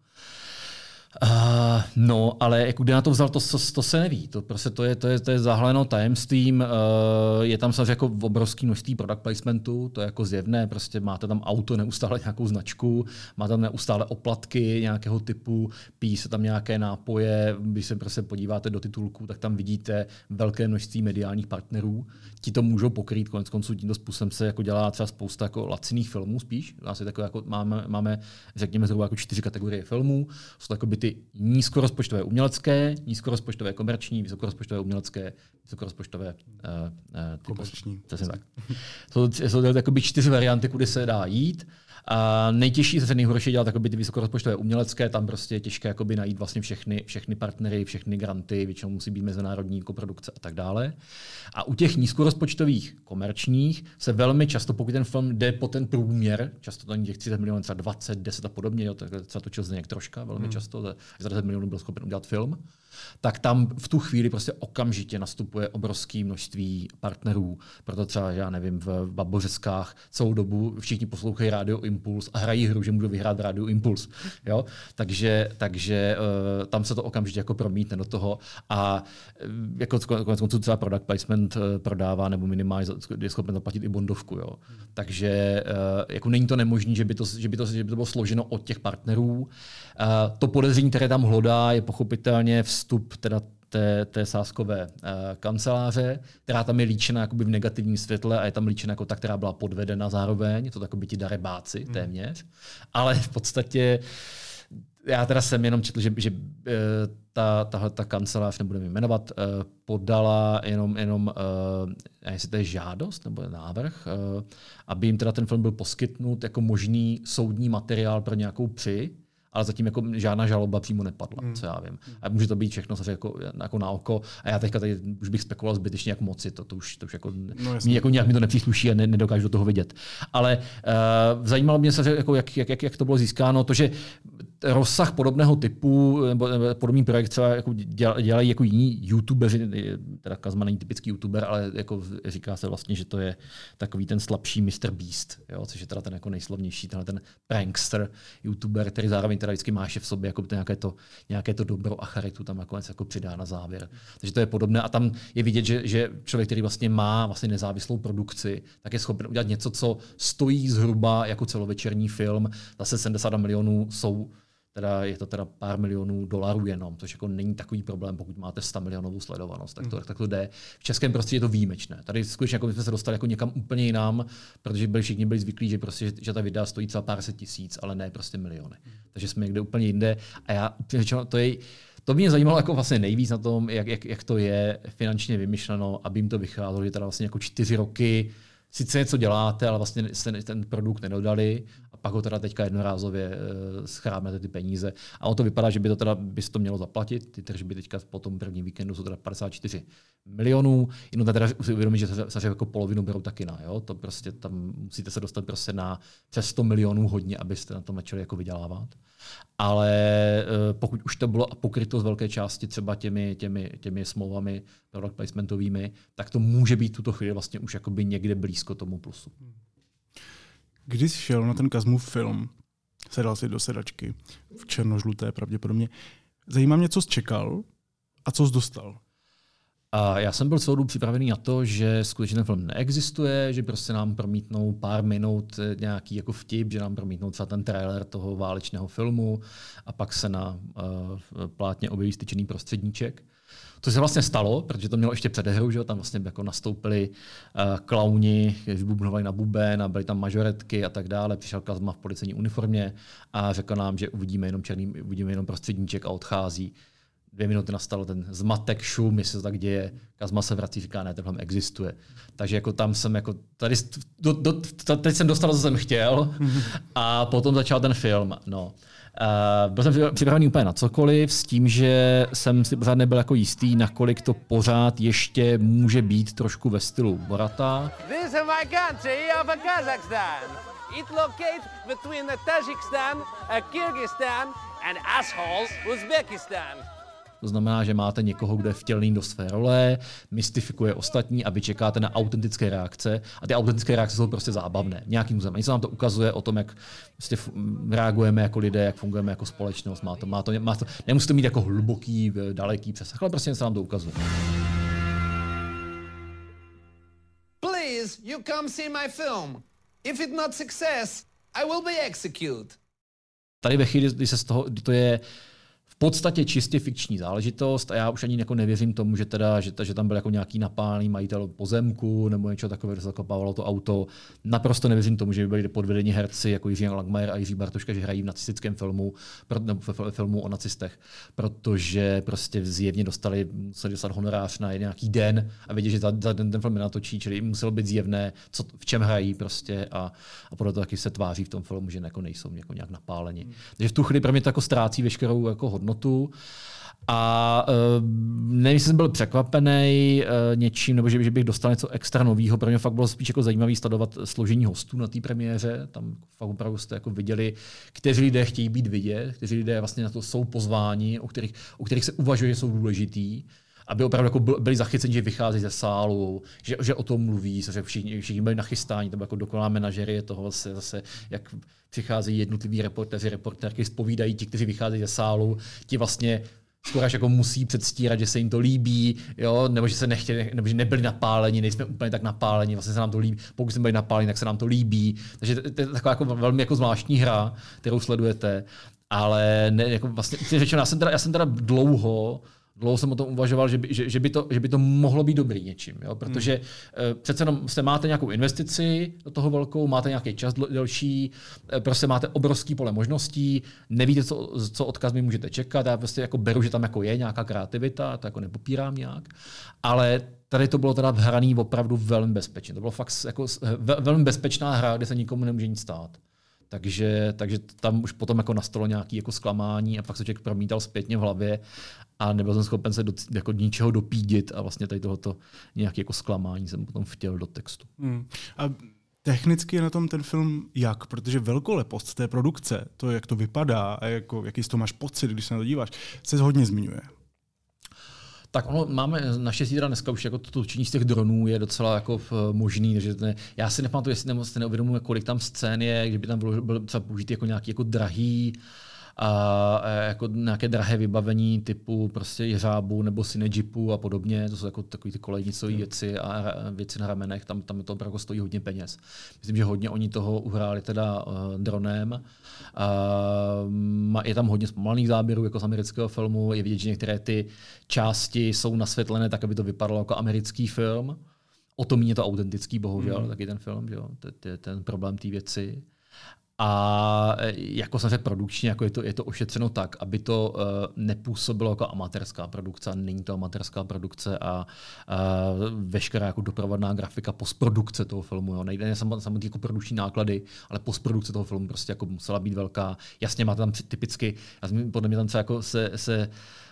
[SPEAKER 4] No, ale jak kde na to vzal, to, to, to se neví. To, prostě to, je, to, je, to je zahleno tajemstvím. Uh, je tam samozřejmě jako obrovský množství product placementu, to je jako zjevné. Prostě máte tam auto, neustále nějakou značku, máte tam neustále oplatky nějakého typu, pijí se tam nějaké nápoje. Když se prostě podíváte do titulku, tak tam vidíte velké množství mediálních partnerů. Ti to můžou pokrýt, konec konců tímto způsobem se jako dělá třeba spousta jako laciných filmů spíš. Asi takové, jako máme, máme, řekněme, zhruba jako čtyři kategorie filmů. Jsou to jako by ty nízkorozpočtové umělecké, nízkorozpočtové komerční, vysokorozpočtové umělecké, vysokorozpočtové uh, uh,
[SPEAKER 1] komerční.
[SPEAKER 4] Přesně tak. jsou, jsou to čtyři varianty, kudy se dá jít. A nejtěžší se nejhorší dělat takoby ty vysokorozpočtové umělecké, tam prostě je těžké jakoby najít vlastně všechny, všechny partnery, všechny granty, většinou musí být mezinárodní koprodukce a tak dále. A u těch nízkorozpočtových komerčních se velmi často, pokud ten film jde po ten průměr, často to není těch 30 milionů, třeba 20, 10 a podobně, jo, tak třeba točil Zdeněk troška, velmi hmm. často, za 10 milionů byl schopen udělat film, tak tam v tu chvíli prostě okamžitě nastupuje obrovské množství partnerů. Proto třeba, já nevím, v Babořeskách celou dobu všichni poslouchají Radio Impuls a hrají hru, že můžou vyhrát Radio Impuls. Jo? Takže, takže uh, tam se to okamžitě jako promítne do toho a uh, jako konec konců třeba product placement uh, prodává nebo minimálně je schopen zaplatit i bondovku. Jo? Takže jako není to nemožné, že by to, že by to, že by to bylo složeno od těch partnerů. To podezření, které tam hlodá, je pochopitelně vstup teda té, té sáskové uh, kanceláře, která tam je líčena jakoby v negativním světle a je tam líčena jako ta, která byla podvedena zároveň, to by ti darebáci hmm. téměř. Ale v podstatě já teda jsem jenom četl, že, že eh, ta, tahle ta kancelář, nebudeme jmenovat, eh, podala jenom, jenom jestli to je žádost nebo návrh, aby jim teda ten film byl poskytnut jako možný soudní materiál pro nějakou při, ale zatím jako žádná žaloba přímo nepadla, mm. co já vím. A může to být všechno jako, jako na oko. A já teďka tady už bych spekuloval zbytečně jak moci, to, to už, to už jako, no, mě, jako nějak mi to nepřísluší a ne, nedokážu do toho vidět. Ale uh, zajímalo mě se, jako jak, jak, jak, jak, to bylo získáno, to, že rozsah podobného typu, nebo, podobný projekt třeba jako dělají jako jiní youtubeři, teda Kazma není typický youtuber, ale jako říká se vlastně, že to je takový ten slabší Mr. Beast, jo, což je teda ten jako nejslavnější, tenhle ten prankster youtuber, který zároveň teda vždycky máš v sobě jako nějaké to, nějaké to dobro a charitu tam nakonec jako přidá na závěr. Takže to je podobné a tam je vidět, že, že člověk, který vlastně má vlastně nezávislou produkci, tak je schopen udělat něco, co stojí zhruba jako celovečerní film. Zase 70 milionů jsou teda je to teda pár milionů dolarů jenom, což jako není takový problém, pokud máte 100 milionovou sledovanost, tak to, mm. tak to jde. V českém prostě je to výjimečné. Tady skutečně jako jsme se dostali jako někam úplně jinam, protože byli všichni byli zvyklí, že, prostě, že, že ta videa stojí třeba pár set tisíc, ale ne prostě miliony. Mm. Takže jsme někde úplně jinde a já to je to mě zajímalo jako vlastně nejvíc na tom, jak, jak, jak to je finančně vymyšleno, aby jim to vycházelo, že teda vlastně jako čtyři roky sice něco děláte, ale vlastně jste ten produkt nedodali a pak ho teda teďka jednorázově uh, schrámete ty peníze. A on to vypadá, že by to teda by to mělo zaplatit. Ty tržby teďka po tom prvním víkendu jsou teda 54 milionů. Jenom teda si uvědomit, že se, se jako polovinu berou taky na. Jo? To prostě tam musíte se dostat prostě na přes 100 milionů hodně, abyste na tom začali jako vydělávat ale eh, pokud už to bylo pokryto z velké části třeba těmi, těmi, těmi smlouvami product placementovými, tak to může být tuto chvíli vlastně už jakoby někde blízko tomu plusu.
[SPEAKER 1] Když šel na ten Kazmův film, sedal si do sedačky v černožluté pravděpodobně, zajímá mě, co jsi čekal a co jsi dostal.
[SPEAKER 4] A já jsem byl celou dobu připravený na to, že skutečně ten film neexistuje, že prostě nám promítnou pár minut eh, nějaký jako vtip, že nám promítnou třeba ten trailer toho válečného filmu a pak se na uh, plátně objeví styčený prostředníček. To se vlastně stalo, protože to mělo ještě předehru, že tam vlastně jako nastoupili uh, klauni, vybubnovali na buben a byly tam majoretky a tak dále. Přišel Kazma v policejní uniformě a řekl nám, že uvidíme jenom černý, uvidíme jenom prostředníček a odchází dvě minuty nastalo ten zmatek, šum, jestli to tak děje, Kazma se vrací, říká, ne, ten film existuje. Takže jako tam jsem jako, tady, do, do, teď jsem dostal, co jsem chtěl [laughs] a potom začal ten film. No. Uh, byl jsem připravený úplně na cokoliv, s tím, že jsem si pořád nebyl jako jistý, nakolik to pořád ještě může být trošku ve stylu Borata.
[SPEAKER 2] This is my country of Kazakhstan. It locates between Tajikistan, Kyrgyzstan and assholes Uzbekistan.
[SPEAKER 4] To znamená, že máte někoho, kdo je vtělený do své role, mystifikuje ostatní a vy čekáte na autentické reakce. A ty autentické reakce jsou prostě zábavné. Nějakým způsobem. Něco nám to ukazuje o tom, jak prostě reagujeme jako lidé, jak fungujeme jako společnost. Má to, má to, má to, nemusí to mít jako hluboký, daleký přesah, ale prostě něco nám to ukazuje.
[SPEAKER 2] Please, you come see my film. If it not success, I will be executed.
[SPEAKER 4] Tady ve chvíli, kdy se z toho, kdy to je podstatě čistě fikční záležitost a já už ani jako nevěřím tomu, že, teda, že, že tam byl jako nějaký napálený majitel pozemku nebo něco takového, že se zakopávalo to auto. Naprosto nevěřím tomu, že by byli podvedení herci jako Jiří Langmajer a Jiří Bartoška, že hrají v nacistickém filmu, nebo ve filmu o nacistech, protože prostě zjevně dostali, museli dostat honorář na nějaký den a vědět, že za, za den ten film natočí, čili muselo být zjevné, co, v čem hrají prostě a, a podle toho taky se tváří v tom filmu, že jako nejsou jako nějak napáleni. Hmm. Takže v tu chvíli pro mě to jako ztrácí veškerou jako hodnotu. A uh, nevím, jestli jsem byl překvapený uh, něčím, nebo že, že bych dostal něco extra nového. Pro mě fakt bylo spíš jako zajímavé sledovat složení hostů na té premiéře. Tam fakt opravdu jste jako viděli, kteří lidé chtějí být vidět, kteří lidé vlastně na to jsou pozváni, o kterých, o kterých se uvažuje, že jsou důležitý aby opravdu jako byli zachyceni, že vychází ze sálu, že, že o tom mluví, že všichni, všichni byli nachystáni, to bylo jako dokonalá menažerie toho zase, zase, jak přicházejí jednotliví reportéři, reportérky, spovídají ti, kteří vycházejí ze sálu, ti vlastně skoro jako musí předstírat, že se jim to líbí, jo, nebo že se nechtěli, nebo že nebyli napáleni, nejsme úplně tak napáleni, vlastně se nám to líbí, pokud jsme byli napáleni, tak se nám to líbí. Takže to je taková jako velmi jako zvláštní hra, kterou sledujete. Ale ne, jako vlastně, [laughs] řečeno, já jsem teda, já jsem teda dlouho dlouho jsem o tom uvažoval, že by, že, že by, to, že by to mohlo být dobrý něčím. Jo? Protože hmm. uh, přece jenom jste máte nějakou investici do toho velkou, máte nějaký čas delší, uh, prostě máte obrovský pole možností, nevíte, co, co odkaz mi můžete čekat. Já prostě jako beru, že tam jako je nějaká kreativita, to jako nepopírám nějak. Ale tady to bylo teda hraný opravdu velmi bezpečně. To bylo fakt jako velmi bezpečná hra, kde se nikomu nemůže nic stát. Takže, takže tam už potom jako nastalo nějaké jako zklamání a pak se člověk promítal zpětně v hlavě a nebyl jsem schopen se do, jako ničeho dopídit a vlastně tady tohoto nějaké jako zklamání jsem potom vtěl do textu. Hmm.
[SPEAKER 1] A technicky je na tom ten film jak? Protože velkolepost té produkce, to, jak to vypadá a jako, jaký z toho máš pocit, když se na to díváš, se hodně zmiňuje.
[SPEAKER 4] Tak ono máme, naštěstí teda dneska už jako to točení z těch dronů je docela jako možný, že ne, já si nepamatuju, jestli nebo si kolik tam scén je, kdyby tam bylo, bylo třeba použít jako nějaký jako drahý a jako nějaké drahé vybavení typu prostě jeřábu nebo synejipu a podobně, to jsou jako takové ty kolejnicové věci a věci na ramenech, tam, tam to opravdu stojí hodně peněz. Myslím, že hodně oni toho uhráli teda uh, dronem. Uh, je tam hodně zpomalených záběrů, jako z amerického filmu, je vidět, že některé ty části jsou nasvětlené tak, aby to vypadalo jako americký film. O to méně to autentický, bohužel, mm. taky ten film, že jo? ten problém té věci. A e, jako jsem řekl, produkčně jako je, to, je to ošetřeno tak, aby to uh, nepůsobilo jako amatérská produkce, není to amatérská produkce a uh, veškerá jako doprovodná grafika postprodukce toho filmu. Jo. Nejde samotný jako produkční náklady, ale postprodukce toho filmu prostě jako musela být velká. Jasně máte tam typicky, podle mě tam se, jako se, se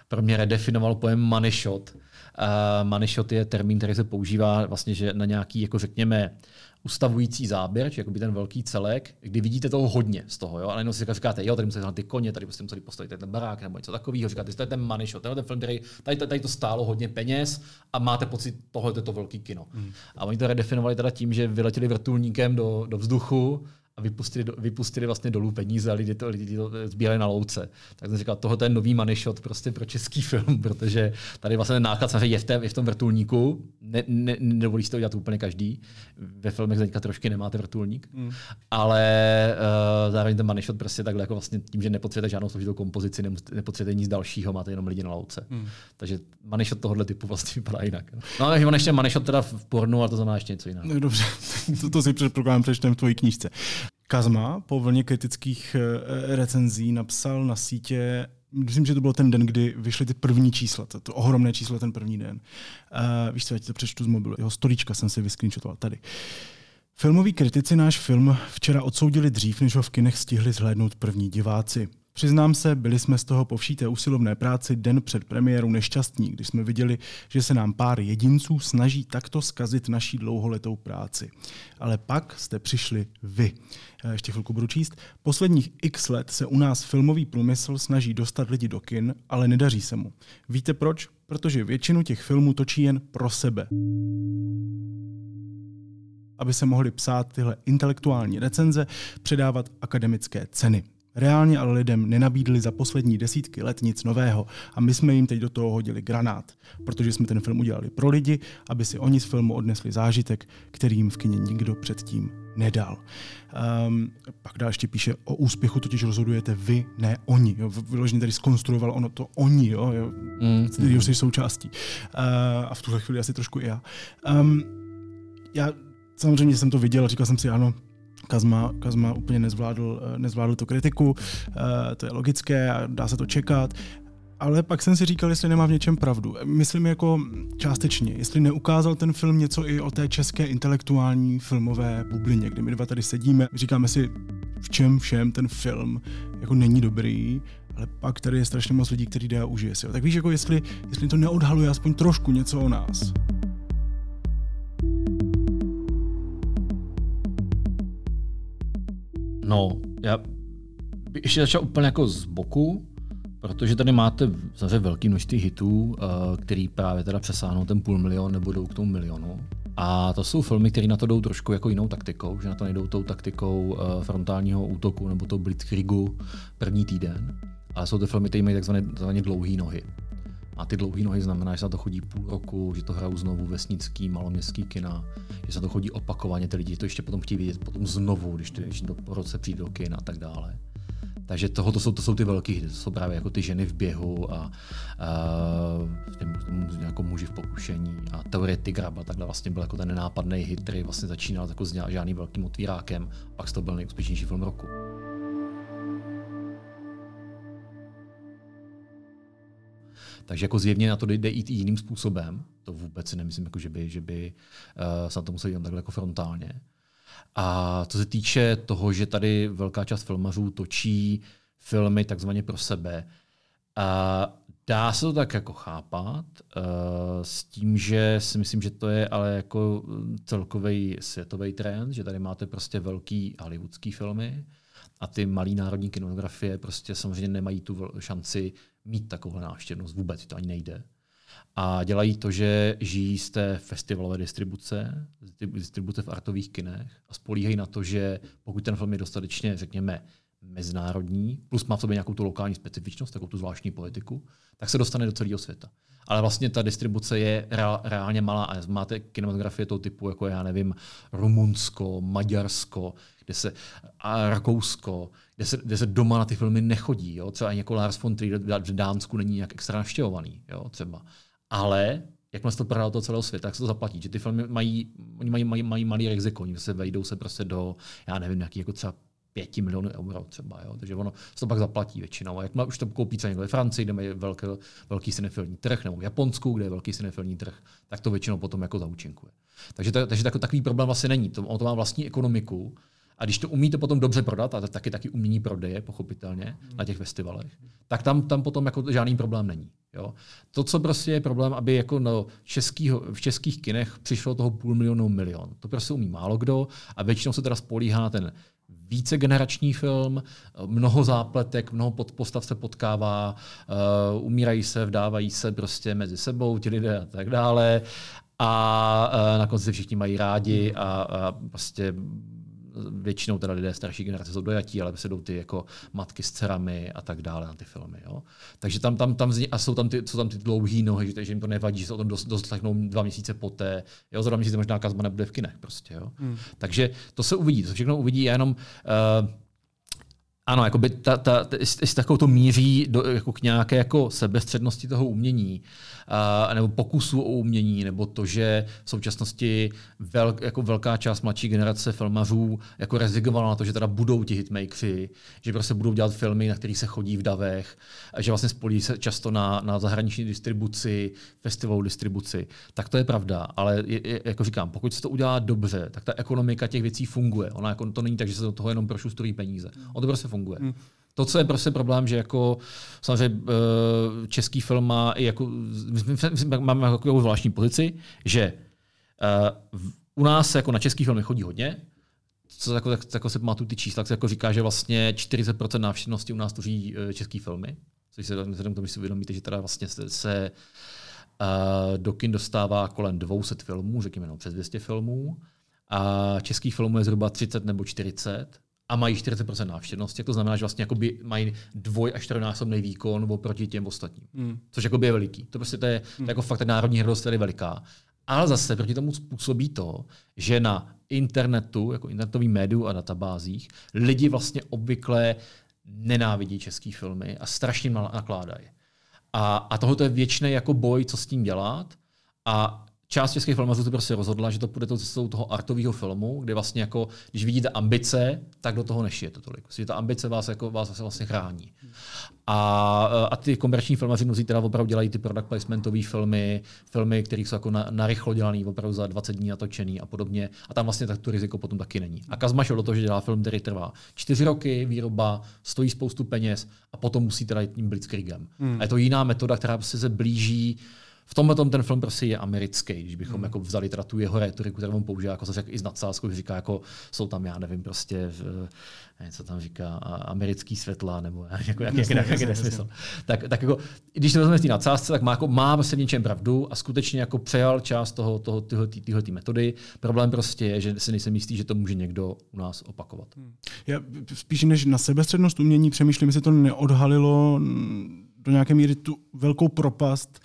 [SPEAKER 4] pro mě redefinoval pojem money shot. Uh, money shot je termín, který se používá vlastně, že na nějaký, jako řekněme, ustavující záběr, či jakoby ten velký celek, kdy vidíte toho hodně z toho, jo? ale jenom si říkáte, jo, tady musíte ty koně, tady prostě museli postavit ten barák nebo něco takového, říkáte, to je ten money shot, ten film, který, tady, tady, to stálo hodně peněz a máte pocit, tohle je to velký kino. Hmm. A oni to redefinovali teda tím, že vyletěli vrtulníkem do, do vzduchu a a vypustili, vypustili vlastně dolů peníze a lidi to, lidi to sbírali na louce. Tak jsem říkal, tohle je nový money shot prostě pro český [laughs] film, protože tady vlastně ten náklad samozřejmě je v, té, je v tom vrtulníku, ne, ne, nedovolí si to dělat úplně každý. Ve filmech teďka trošku nemáte vrtulník, mm. ale uh, zároveň ten money shot prostě takhle jako vlastně tím, že nepotřebujete žádnou složitou kompozici, nepotřebujete nic dalšího, máte jenom lidi na louce. Mm. Takže money shot tohohle typu vlastně [laughs] vypadá jinak. No ale on ještě money shot teda v pornu, ale to znamená ještě něco jiného.
[SPEAKER 1] No, dobře, [laughs] to, to si předpokládám přečtem v tvojí knížce. Kazma po vlně kritických eh, recenzí napsal na sítě myslím, že to byl ten den, kdy vyšly ty první čísla, to, to ohromné číslo ten první den. Uh, víš co, já ti to přečtu z mobilu. Jeho storička jsem si vyscreenshotoval tady. Filmoví kritici náš film včera odsoudili dřív, než ho v kinech stihli zhlédnout první diváci. Přiznám se, byli jsme z toho po usilovné práci den před premiérou nešťastní, když jsme viděli, že se nám pár jedinců snaží takto skazit naší dlouholetou práci. Ale pak jste přišli vy. Ještě chvilku budu číst. Posledních x let se u nás filmový průmysl snaží dostat lidi do kin, ale nedaří se mu. Víte proč? Protože většinu těch filmů točí jen pro sebe aby se mohly psát tyhle intelektuální recenze, předávat akademické ceny. Reálně ale lidem nenabídli za poslední desítky let nic nového a my jsme jim teď do toho hodili granát, protože jsme ten film udělali pro lidi, aby si oni z filmu odnesli zážitek, který jim v kině nikdo předtím nedal. Um, pak dál ještě píše, o úspěchu totiž rozhodujete vy, ne oni. Jo. Vyloženě tady skonstruoval ono to oni, jo, jo, mm, který mm. jsi součástí. Uh, a v tuhle chvíli asi trošku i já. Um, já samozřejmě jsem to viděl, říkal jsem si, ano, Kazma, Kazma úplně nezvládl, nezvládl tu kritiku, eh, to je logické a dá se to čekat. Ale pak jsem si říkal, jestli nemá v něčem pravdu. Myslím jako částečně, jestli neukázal ten film něco i o té české intelektuální filmové bublině, kde my dva tady sedíme, říkáme si, v čem všem ten film jako není dobrý, ale pak tady je strašně moc lidí, kteří jde a užije si. Tak víš, jako jestli, jestli to neodhaluje aspoň trošku něco o nás.
[SPEAKER 4] No, já bych ještě začal úplně jako z boku, protože tady máte zase velký množství hitů, eh, který právě teda přesáhnou ten půl milion nebo jdou k tomu milionu. A to jsou filmy, které na to jdou trošku jako jinou taktikou, že na to nejdou tou taktikou eh, frontálního útoku nebo tou blitzkriegu první týden. Ale jsou to filmy, které mají takzvané, takzvané dlouhé nohy. A ty dlouhé nohy znamená, že se to chodí půl roku, že to hrajou znovu vesnický, maloměstský kina, že se to chodí opakovaně, ty lidi to ještě potom chtějí vidět potom znovu, když, ty, když do roce přijde do kina a tak dále. Takže toho, to jsou, to jsou ty velké, to jsou právě jako ty ženy v běhu a, a jako muži v pokušení a teorie Tigraba, takhle vlastně byl jako ten nenápadný hit, který vlastně začínal jako s žádným velkým otvírákem, pak to byl nejúspěšnější film roku. Takže jako zjevně na to jde jít i jiným způsobem. To vůbec si nemyslím, jako že by, že by uh, se na to museli dělat takhle jako frontálně. A co se týče toho, že tady velká část filmařů točí filmy takzvaně pro sebe, uh, dá se to tak jako chápat, uh, s tím, že si myslím, že to je ale jako celkový světový trend, že tady máte prostě velký hollywoodský filmy a ty malé národní kinematografie prostě samozřejmě nemají tu šanci mít takovou návštěvnost. Vůbec to ani nejde. A dělají to, že žijí z té festivalové distribuce, distribuce v artových kinech a spolíhají na to, že pokud ten film je dostatečně, řekněme, mezinárodní, plus má v sobě nějakou tu lokální specifičnost, takovou tu zvláštní politiku, tak se dostane do celého světa. Ale vlastně ta distribuce je reálně malá a máte kinematografie toho typu, jako já nevím, Rumunsko, Maďarsko, kde se, a Rakousko, kde se, kde se doma na ty filmy nechodí. Jo? Třeba jako Lars von Trier v Dánsku není nějak extra navštěvovaný. Jo? Třeba. Ale jakmile se to prodá do toho celého světa, tak se to zaplatí. Že ty filmy mají, oni mají, mají, mají malý riziko, oni se vejdou se prostě do, já nevím, nějaký jako třeba pěti milionů euro třeba, jo? takže ono se to pak zaplatí většinou. A jakmile už to koupí třeba někde ve Francii, kde je velký, velký cinefilní trh, nebo v Japonsku, kde je velký cinefilní trh, tak to většinou potom jako zaučinkuje. Takže, to, takže takový problém vlastně není. To, ono to má vlastní ekonomiku, a když to umíte potom dobře prodat, a to taky taky umění prodeje, pochopitelně, na těch festivalech, tak tam, tam potom jako žádný problém není. Jo? To, co prostě je problém, aby jako no, českýho, v českých kinech přišlo toho půl milionu milion. To prostě umí málo kdo a většinou se teda spolíhá na ten více generační film, mnoho zápletek, mnoho postav se potkává, uh, umírají se, vdávají se prostě mezi sebou ti lidé a tak dále. A uh, na konci všichni mají rádi a, a prostě většinou teda lidé starší generace jsou dojatí, ale se jdou ty jako matky s dcerami a tak dále na ty filmy. Jo. Takže tam, tam, tam a jsou tam ty, jsou tam ty dlouhý nohy, že, že jim to nevadí, že se o tom dost, doslechnou dva měsíce poté. Jo, za dva měsíce možná kazma nebude v kinech prostě. Jo. Hmm. Takže to se uvidí, to se všechno uvidí. Já jenom uh, ano, jakoby ta, ta, ta, jestli takovou to míří do, jako k nějaké jako sebestřednosti toho umění, uh, nebo pokusu o umění, nebo to, že v současnosti vel, jako velká část mladší generace filmařů jako rezignovala na to, že teda budou ti hitmakeři, že prostě budou dělat filmy, na kterých se chodí v davech, že vlastně spolí se často na, na zahraniční distribuci, festivalovou distribuci. Tak to je pravda, ale je, je, jako říkám, pokud se to udělá dobře, tak ta ekonomika těch věcí funguje. Ona jako, to není tak, že se do toho jenom prošustrují peníze. On to prostě funguje. Hmm. To, co je prostě problém, že jako samozřejmě eh, český film má i jako, máme jako zvláštní pozici, že uh, u nás jako na český filmy chodí hodně, co jako, tak, jako se pamatuju ty čísla, tak se jako říká, že vlastně 40% návštěvnosti u nás tvoří uh, český filmy, což se vzhledem k tomu, že si uvědomíte, že teda vlastně se, se uh, do kin dostává kolem 200 filmů, řekněme no, přes 200 filmů, a českých filmů je zhruba 30 nebo 40, a mají 40% návštěvnosti, to znamená, že vlastně jakoby mají dvoj až čtyřnásobný výkon oproti těm ostatním. Mm. Což jakoby je veliký. To prostě to je, to je jako fakt národní hrdost tady veliká. Ale zase proti tomu způsobí to, že na internetu, jako internetový médiu a databázích, lidi vlastně obvykle nenávidí české filmy a strašně nakládají. A, a tohle je věčný jako boj, co s tím dělat. A část českých filmařů to prostě rozhodla, že to půjde to cestou toho artového filmu, kde vlastně jako, když vidíte ambice, tak do toho nešijete tolik. Vlastně ta ambice vás, jako, vás vlastně chrání. A, a ty komerční filmaři mnozí teda opravdu dělají ty product placementové filmy, filmy, které jsou jako na, narychlo dělané, opravdu za 20 dní natočený a podobně. A tam vlastně tak to riziko potom taky není. A Kazma šel do toho, že dělá film, který trvá čtyři roky, výroba, stojí spoustu peněz a potom musí teda jít tím blitzkriegem. Hmm. A je to jiná metoda, která se blíží v tomhle tom ten film prostě je americký, když bychom hmm. jako vzali teda tu jeho retoriku, kterou on používá, jako se řekl i s nadsázkou, že říká, jako jsou tam, já nevím, prostě, v, co tam říká, americký světla, nebo jako, jak, jak, jak, nesmysl. Tak, tak jako, když se vezmeme z té nadsázce, tak má, jako, má prostě v něčem pravdu a skutečně jako přejal část toho, toho, tyhle, tyhle metody. Problém prostě je, že si nejsem jistý, že to může někdo u nás opakovat. Hmm.
[SPEAKER 1] Já spíš než na sebestřednost umění přemýšlím, jestli to neodhalilo do nějaké míry tu velkou propast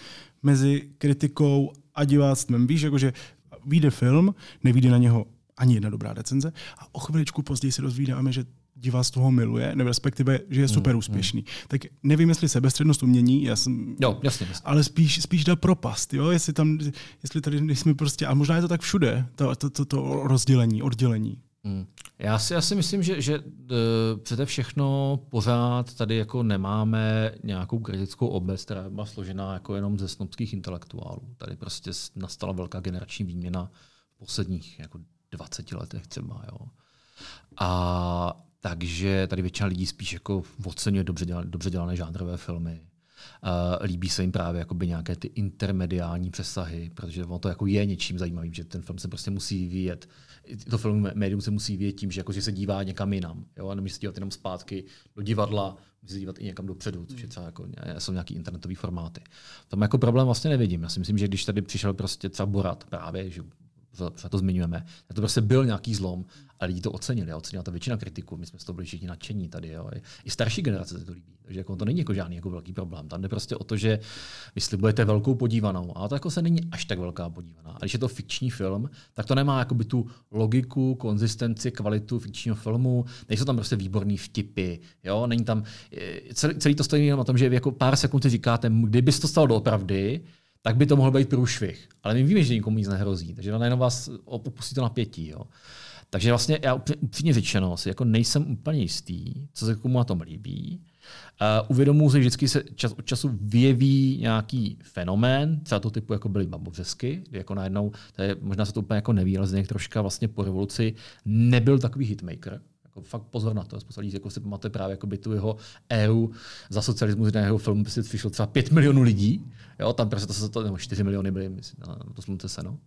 [SPEAKER 1] mezi kritikou a diváctvem. Víš, jakože vyjde film, nevíde na něho ani jedna dobrá recenze a o chviličku později se dozvídáme, že diváctvo ho miluje, nebo respektive, že je super mm, úspěšný. Mm. Tak nevím, jestli sebestřednost umění, já jsem,
[SPEAKER 4] jo, jasně, jasně.
[SPEAKER 1] ale spíš, spíš dá propast, jo? Jestli, tam, jestli tady nejsme prostě, a možná je to tak všude, to, to, to, to rozdělení, oddělení.
[SPEAKER 4] Hmm. Já si, já si myslím, že, že uh, přede všechno pořád tady jako nemáme nějakou kritickou obec, která byla složená jako jenom ze snobských intelektuálů. Tady prostě nastala velká generační výměna v posledních jako 20 letech třeba. Jo. A takže tady většina lidí spíš jako oceňuje dobře dělané, dobře dělané žánrové filmy. Uh, líbí se jim právě jakoby nějaké ty intermediální přesahy, protože ono to jako je něčím zajímavým, že ten film se prostě musí vyvíjet to film médium se musí vědět tím, že, jako, že se dívá někam jinam. Jo? A nemůže se dívat jenom zpátky do divadla, může se dívat i někam dopředu, což je třeba jako, jsou nějaký internetové formáty. Tam jako problém vlastně nevidím. Já si myslím, že když tady přišel prostě třeba Borat právě, že za to zmiňujeme, tak to prostě byl nějaký zlom a lidi to ocenili. A ocenila to většina kritiků. My jsme z toho byli všichni nadšení tady. Jo. I starší generace se to líbí. Takže jako to není jako žádný jako velký problém. Tam jde prostě o to, že vy slibujete velkou podívanou, ale to jako se není až tak velká podívaná. A když je to fikční film, tak to nemá jakoby tu logiku, konzistenci, kvalitu fikčního filmu. Nejsou tam prostě výborný vtipy. Jo? Není tam, celý, celý to stojí na tom, že jako pár sekund si říkáte, kdyby to stalo doopravdy, tak by to mohl být průšvih. Ale my víme, že nikomu nic nehrozí, takže najednou vás opustí to napětí. Jo. Takže vlastně já upřímně řečeno si jako nejsem úplně jistý, co se komu na tom líbí. Uh, uvědomuji si, že vždycky se čas od času vyjeví nějaký fenomén, třeba to typu jako byly babovřesky, kdy jako najednou, to je, možná se to úplně jako neví, ale z troška vlastně po revoluci nebyl takový hitmaker, jako fakt pozor na to. Spousta lidí jako si pamatuje právě jako by tu jeho EU za socialismu z jeho filmu prostě vyšlo třeba 5 milionů lidí. Jo, tam prostě to, se to, nebo 4 miliony byly, myslím, na to slunce se, no.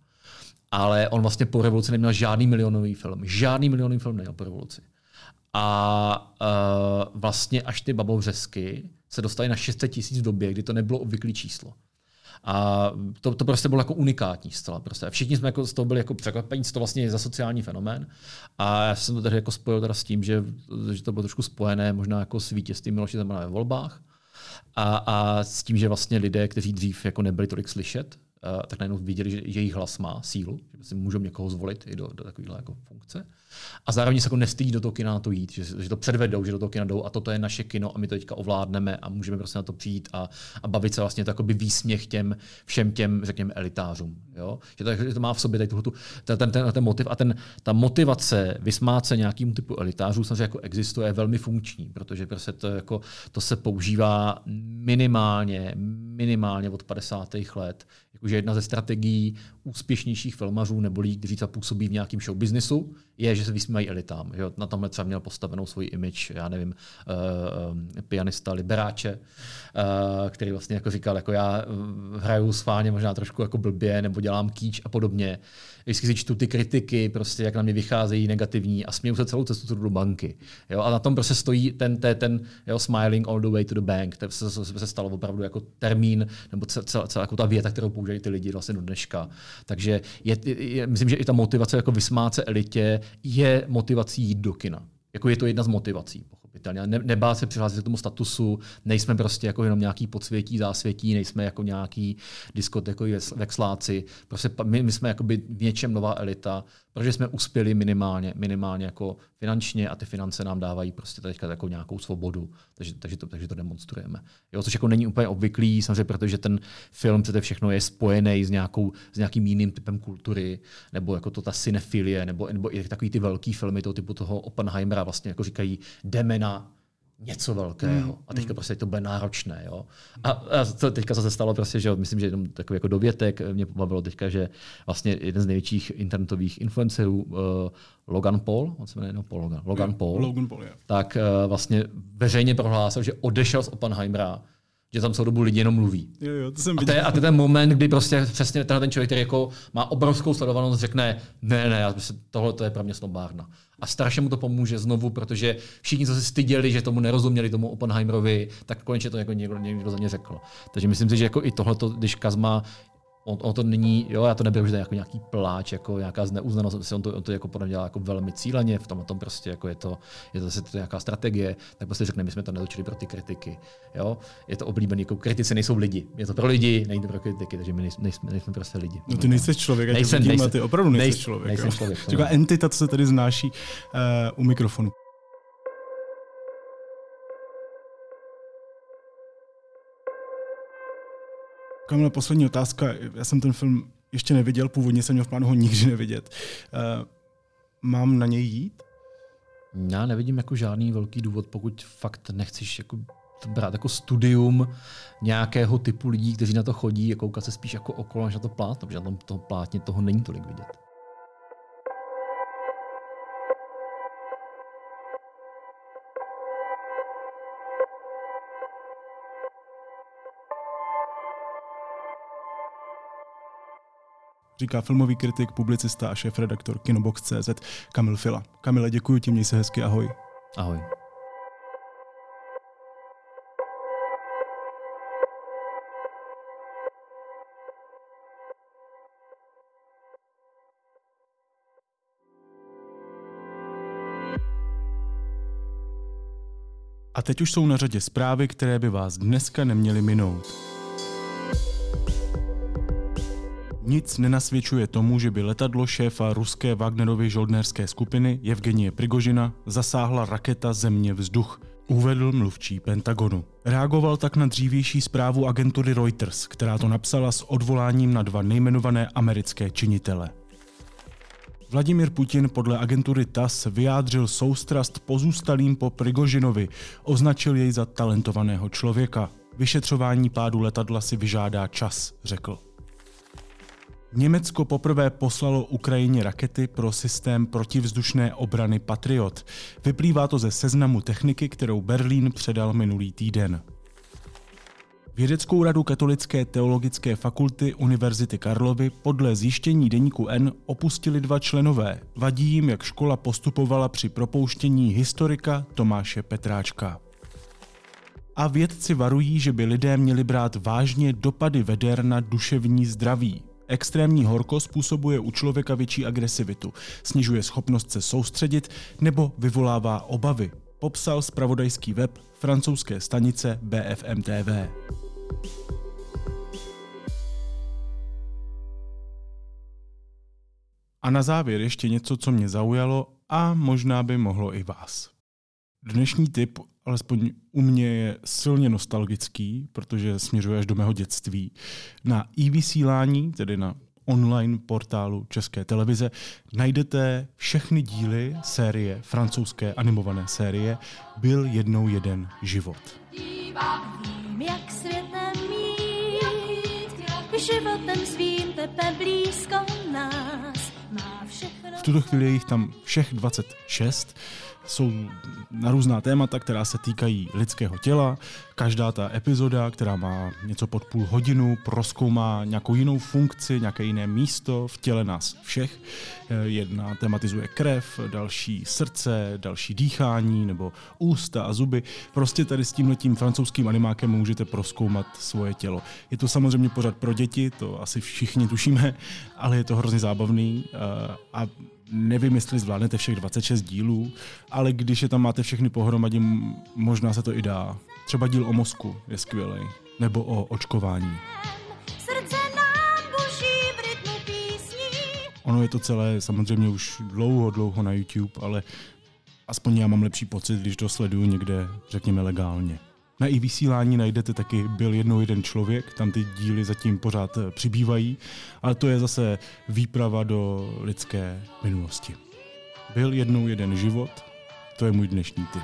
[SPEAKER 4] Ale on vlastně po revoluci neměl žádný milionový film. Žádný milionový film neměl po revoluci. A uh, vlastně až ty babovřesky se dostaly na 600 tisíc v době, kdy to nebylo obvyklý číslo. A to, to prostě bylo jako unikátní zcela. Prostě. A všichni jsme jako z toho byli jako překvapení, co to vlastně je za sociální fenomén. A já jsem to tady jako spojil teda s tím, že, že to bylo trošku spojené možná jako s vítězstvím Miloše Zemana ve volbách. A, a s tím, že vlastně lidé, kteří dřív jako nebyli tolik slyšet, tak najednou viděli, že, jejich hlas má sílu, že si můžou někoho zvolit i do, do takovéhle jako funkce. A zároveň se jako nestydí do toho kina na to jít, že, že to předvedou, že do toho kina jdou a toto je naše kino a my to teďka ovládneme a můžeme prostě na to přijít a, a bavit se vlastně takový výsměch těm všem těm, řekněme, elitářům. Jo? Že, to, že to má v sobě tady tu, ten, ten, ten, ten motiv a ten, ta motivace vysmát se nějakým typu elitářů samozřejmě jako existuje, je velmi funkční, protože prostě to, jako, to se používá minimálně, minimálně od 50. let jakože jedna ze strategií úspěšnějších filmařů nebo lidí, kteří působí v nějakém show businessu, je, že se vysmívají elitám. Že na tomhle třeba měl postavenou svůj image, já nevím, uh, pianista Liberáče, uh, který vlastně jako říkal, jako já hraju sválně možná trošku jako blbě, nebo dělám kýč a podobně vždycky si čtu ty kritiky, prostě jak na mě vycházejí negativní a směju se celou cestu do banky. Jo? A na tom prostě stojí ten, ten, ten jo, smiling all the way to the bank. To se, se, se stalo opravdu jako termín, nebo celá, celá jako ta věta, kterou používají ty lidi vlastně do dneška. Takže je, je, myslím, že i ta motivace jako vysmát se elitě je motivací jít do kina. Jako je to jedna z motivací pochopitelně. Ne, nebát se přihlásit k tomu statusu, nejsme prostě jako jenom nějaký podsvětí, zásvětí, nejsme jako nějaký diskotekový vexláci. Prostě my, my jsme jakoby v něčem nová elita, protože jsme uspěli minimálně, minimálně jako finančně a ty finance nám dávají prostě teďka jako nějakou svobodu, takže, takže, to, takže to demonstrujeme. Jo, což jako není úplně obvyklý, samozřejmě, protože ten film přede všechno je spojený s, nějakou, s nějakým jiným typem kultury, nebo jako to ta cinefilie, nebo, nebo i takový ty velký filmy toho typu toho Oppenheimera vlastně jako říkají, jdeme na něco velkého. Mm, a teďka mm. prostě to bude náročné. Jo? A, a to teďka se stalo prostě, že myslím, že jenom takový jako dovětek mě pobavilo teďka, že vlastně jeden z největších internetových influencerů, uh, Logan Paul, on se jmenuje no, Paul Logan, Logan Paul,
[SPEAKER 1] Logan Paul yeah.
[SPEAKER 4] tak uh, vlastně veřejně prohlásil, že odešel z Oppenheimera že tam celou dobu lidi jenom mluví.
[SPEAKER 1] Jo, jo, to jsem
[SPEAKER 4] a, to je, a to je ten moment, kdy prostě přesně tenhle ten člověk, který jako má obrovskou sledovanost, řekne, ne, ne, já myslím, tohle to je pro mě snobárna. A strašně mu to pomůže znovu, protože všichni, co se styděli, že tomu nerozuměli, tomu Oppenheimerovi, tak konečně to jako někdo, někdo za ně řekl. Takže myslím si, že jako i tohle, když Kazma on, on, to není, jo, já to to je jako nějaký pláč, jako nějaká zneuznanost, on to, on to jako podle mě dělá jako velmi cíleně, v tom, tom prostě jako je to, je to zase to nějaká strategie, tak prostě řekne, my jsme to netočili pro ty kritiky, jo, je to oblíbený, jako kritici nejsou lidi, je to pro lidi, není to pro kritiky, takže my nejsme, nejsme, nejsme prostě lidi.
[SPEAKER 1] No ty nejsi člověk, já nejsem, vidím, nejsem, ty opravdu nejsi nejsem, člověk.
[SPEAKER 4] Nejsem člověk.
[SPEAKER 1] Taková entita, co se tady znáší uh, u mikrofonu. Kamila, poslední otázka. Já jsem ten film ještě neviděl, původně jsem měl v plánu ho nikdy nevidět. Uh, mám na něj jít?
[SPEAKER 4] Já nevidím jako žádný velký důvod, pokud fakt nechceš jako brát jako studium nějakého typu lidí, kteří na to chodí a koukat se spíš jako okolo, než na to plátno, protože na tom plátně toho není tolik vidět.
[SPEAKER 1] Říká filmový kritik, publicista a šéf-redaktor Kinobox.cz Kamil Fila. Kamile, děkuji ti, měj se hezky, ahoj.
[SPEAKER 4] Ahoj.
[SPEAKER 1] A teď už jsou na řadě zprávy, které by vás dneska neměly minout. Nic nenasvědčuje tomu, že by letadlo šéfa ruské Wagnerovy žoldnerské skupiny Evgenie Prigožina zasáhla raketa země vzduch, uvedl mluvčí Pentagonu. Reagoval tak na dřívější zprávu agentury Reuters, která to napsala s odvoláním na dva nejmenované americké činitele. Vladimir Putin podle agentury TAS vyjádřil soustrast pozůstalým po Prigožinovi, označil jej za talentovaného člověka. Vyšetřování pádu letadla si vyžádá čas, řekl. Německo poprvé poslalo Ukrajině rakety pro systém protivzdušné obrany Patriot. Vyplývá to ze seznamu techniky, kterou Berlín předal minulý týden. Vědeckou radu Katolické teologické fakulty Univerzity Karlovy podle zjištění deníku N opustili dva členové. Vadí jim, jak škola postupovala při propouštění historika Tomáše Petráčka. A vědci varují, že by lidé měli brát vážně dopady veder na duševní zdraví. Extrémní horko způsobuje u člověka větší agresivitu, snižuje schopnost se soustředit nebo vyvolává obavy, popsal spravodajský web francouzské stanice BFM TV. A na závěr ještě něco, co mě zaujalo a možná by mohlo i vás. Dnešní tip, alespoň u mě, je silně nostalgický, protože směřuje až do mého dětství. Na e-vysílání, tedy na online portálu České televize, najdete všechny díly série, francouzské animované série Byl jednou jeden život.
[SPEAKER 9] Vím, jak světem mít, životem svým tebe blízko nás. Má všechno...
[SPEAKER 1] V tuto chvíli je jich tam všech 26 jsou na různá témata, která se týkají lidského těla. Každá ta epizoda, která má něco pod půl hodinu, proskoumá nějakou jinou funkci, nějaké jiné místo v těle nás všech. Jedna tematizuje krev, další srdce, další dýchání nebo ústa a zuby. Prostě tady s tímhletím francouzským animákem můžete proskoumat svoje tělo. Je to samozřejmě pořád pro děti, to asi všichni tušíme, [laughs] ale je to hrozně zábavný a nevím, jestli zvládnete všech 26 dílů, ale když je tam máte všechny pohromadě, možná se to i dá. Třeba díl o mozku je skvělý, nebo o očkování. Ono je to celé samozřejmě už dlouho, dlouho na YouTube, ale aspoň já mám lepší pocit, když to sleduju někde, řekněme, legálně. Na i vysílání najdete taky Byl jednou jeden člověk, tam ty díly zatím pořád eh, přibývají, ale to je zase výprava do lidské minulosti. Byl jednou jeden život, to je můj dnešní tip.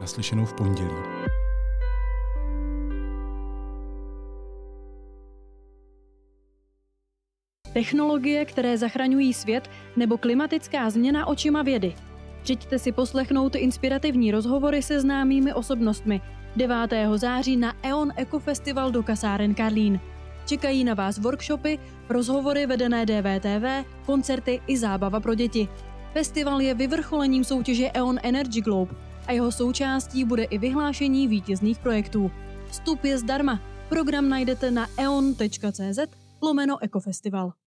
[SPEAKER 1] Naslyšenou v pondělí.
[SPEAKER 10] Technologie, které zachraňují svět nebo klimatická změna očima vědy. Přijďte si poslechnout inspirativní rozhovory se známými osobnostmi 9. září na EON Eco Festival do kasáren Karlín. Čekají na vás workshopy, rozhovory vedené DVTV, koncerty i zábava pro děti. Festival je vyvrcholením soutěže EON Energy Globe a jeho součástí bude i vyhlášení vítězných projektů. Vstup je zdarma. Program najdete na eon.cz lomeno Ekofestival.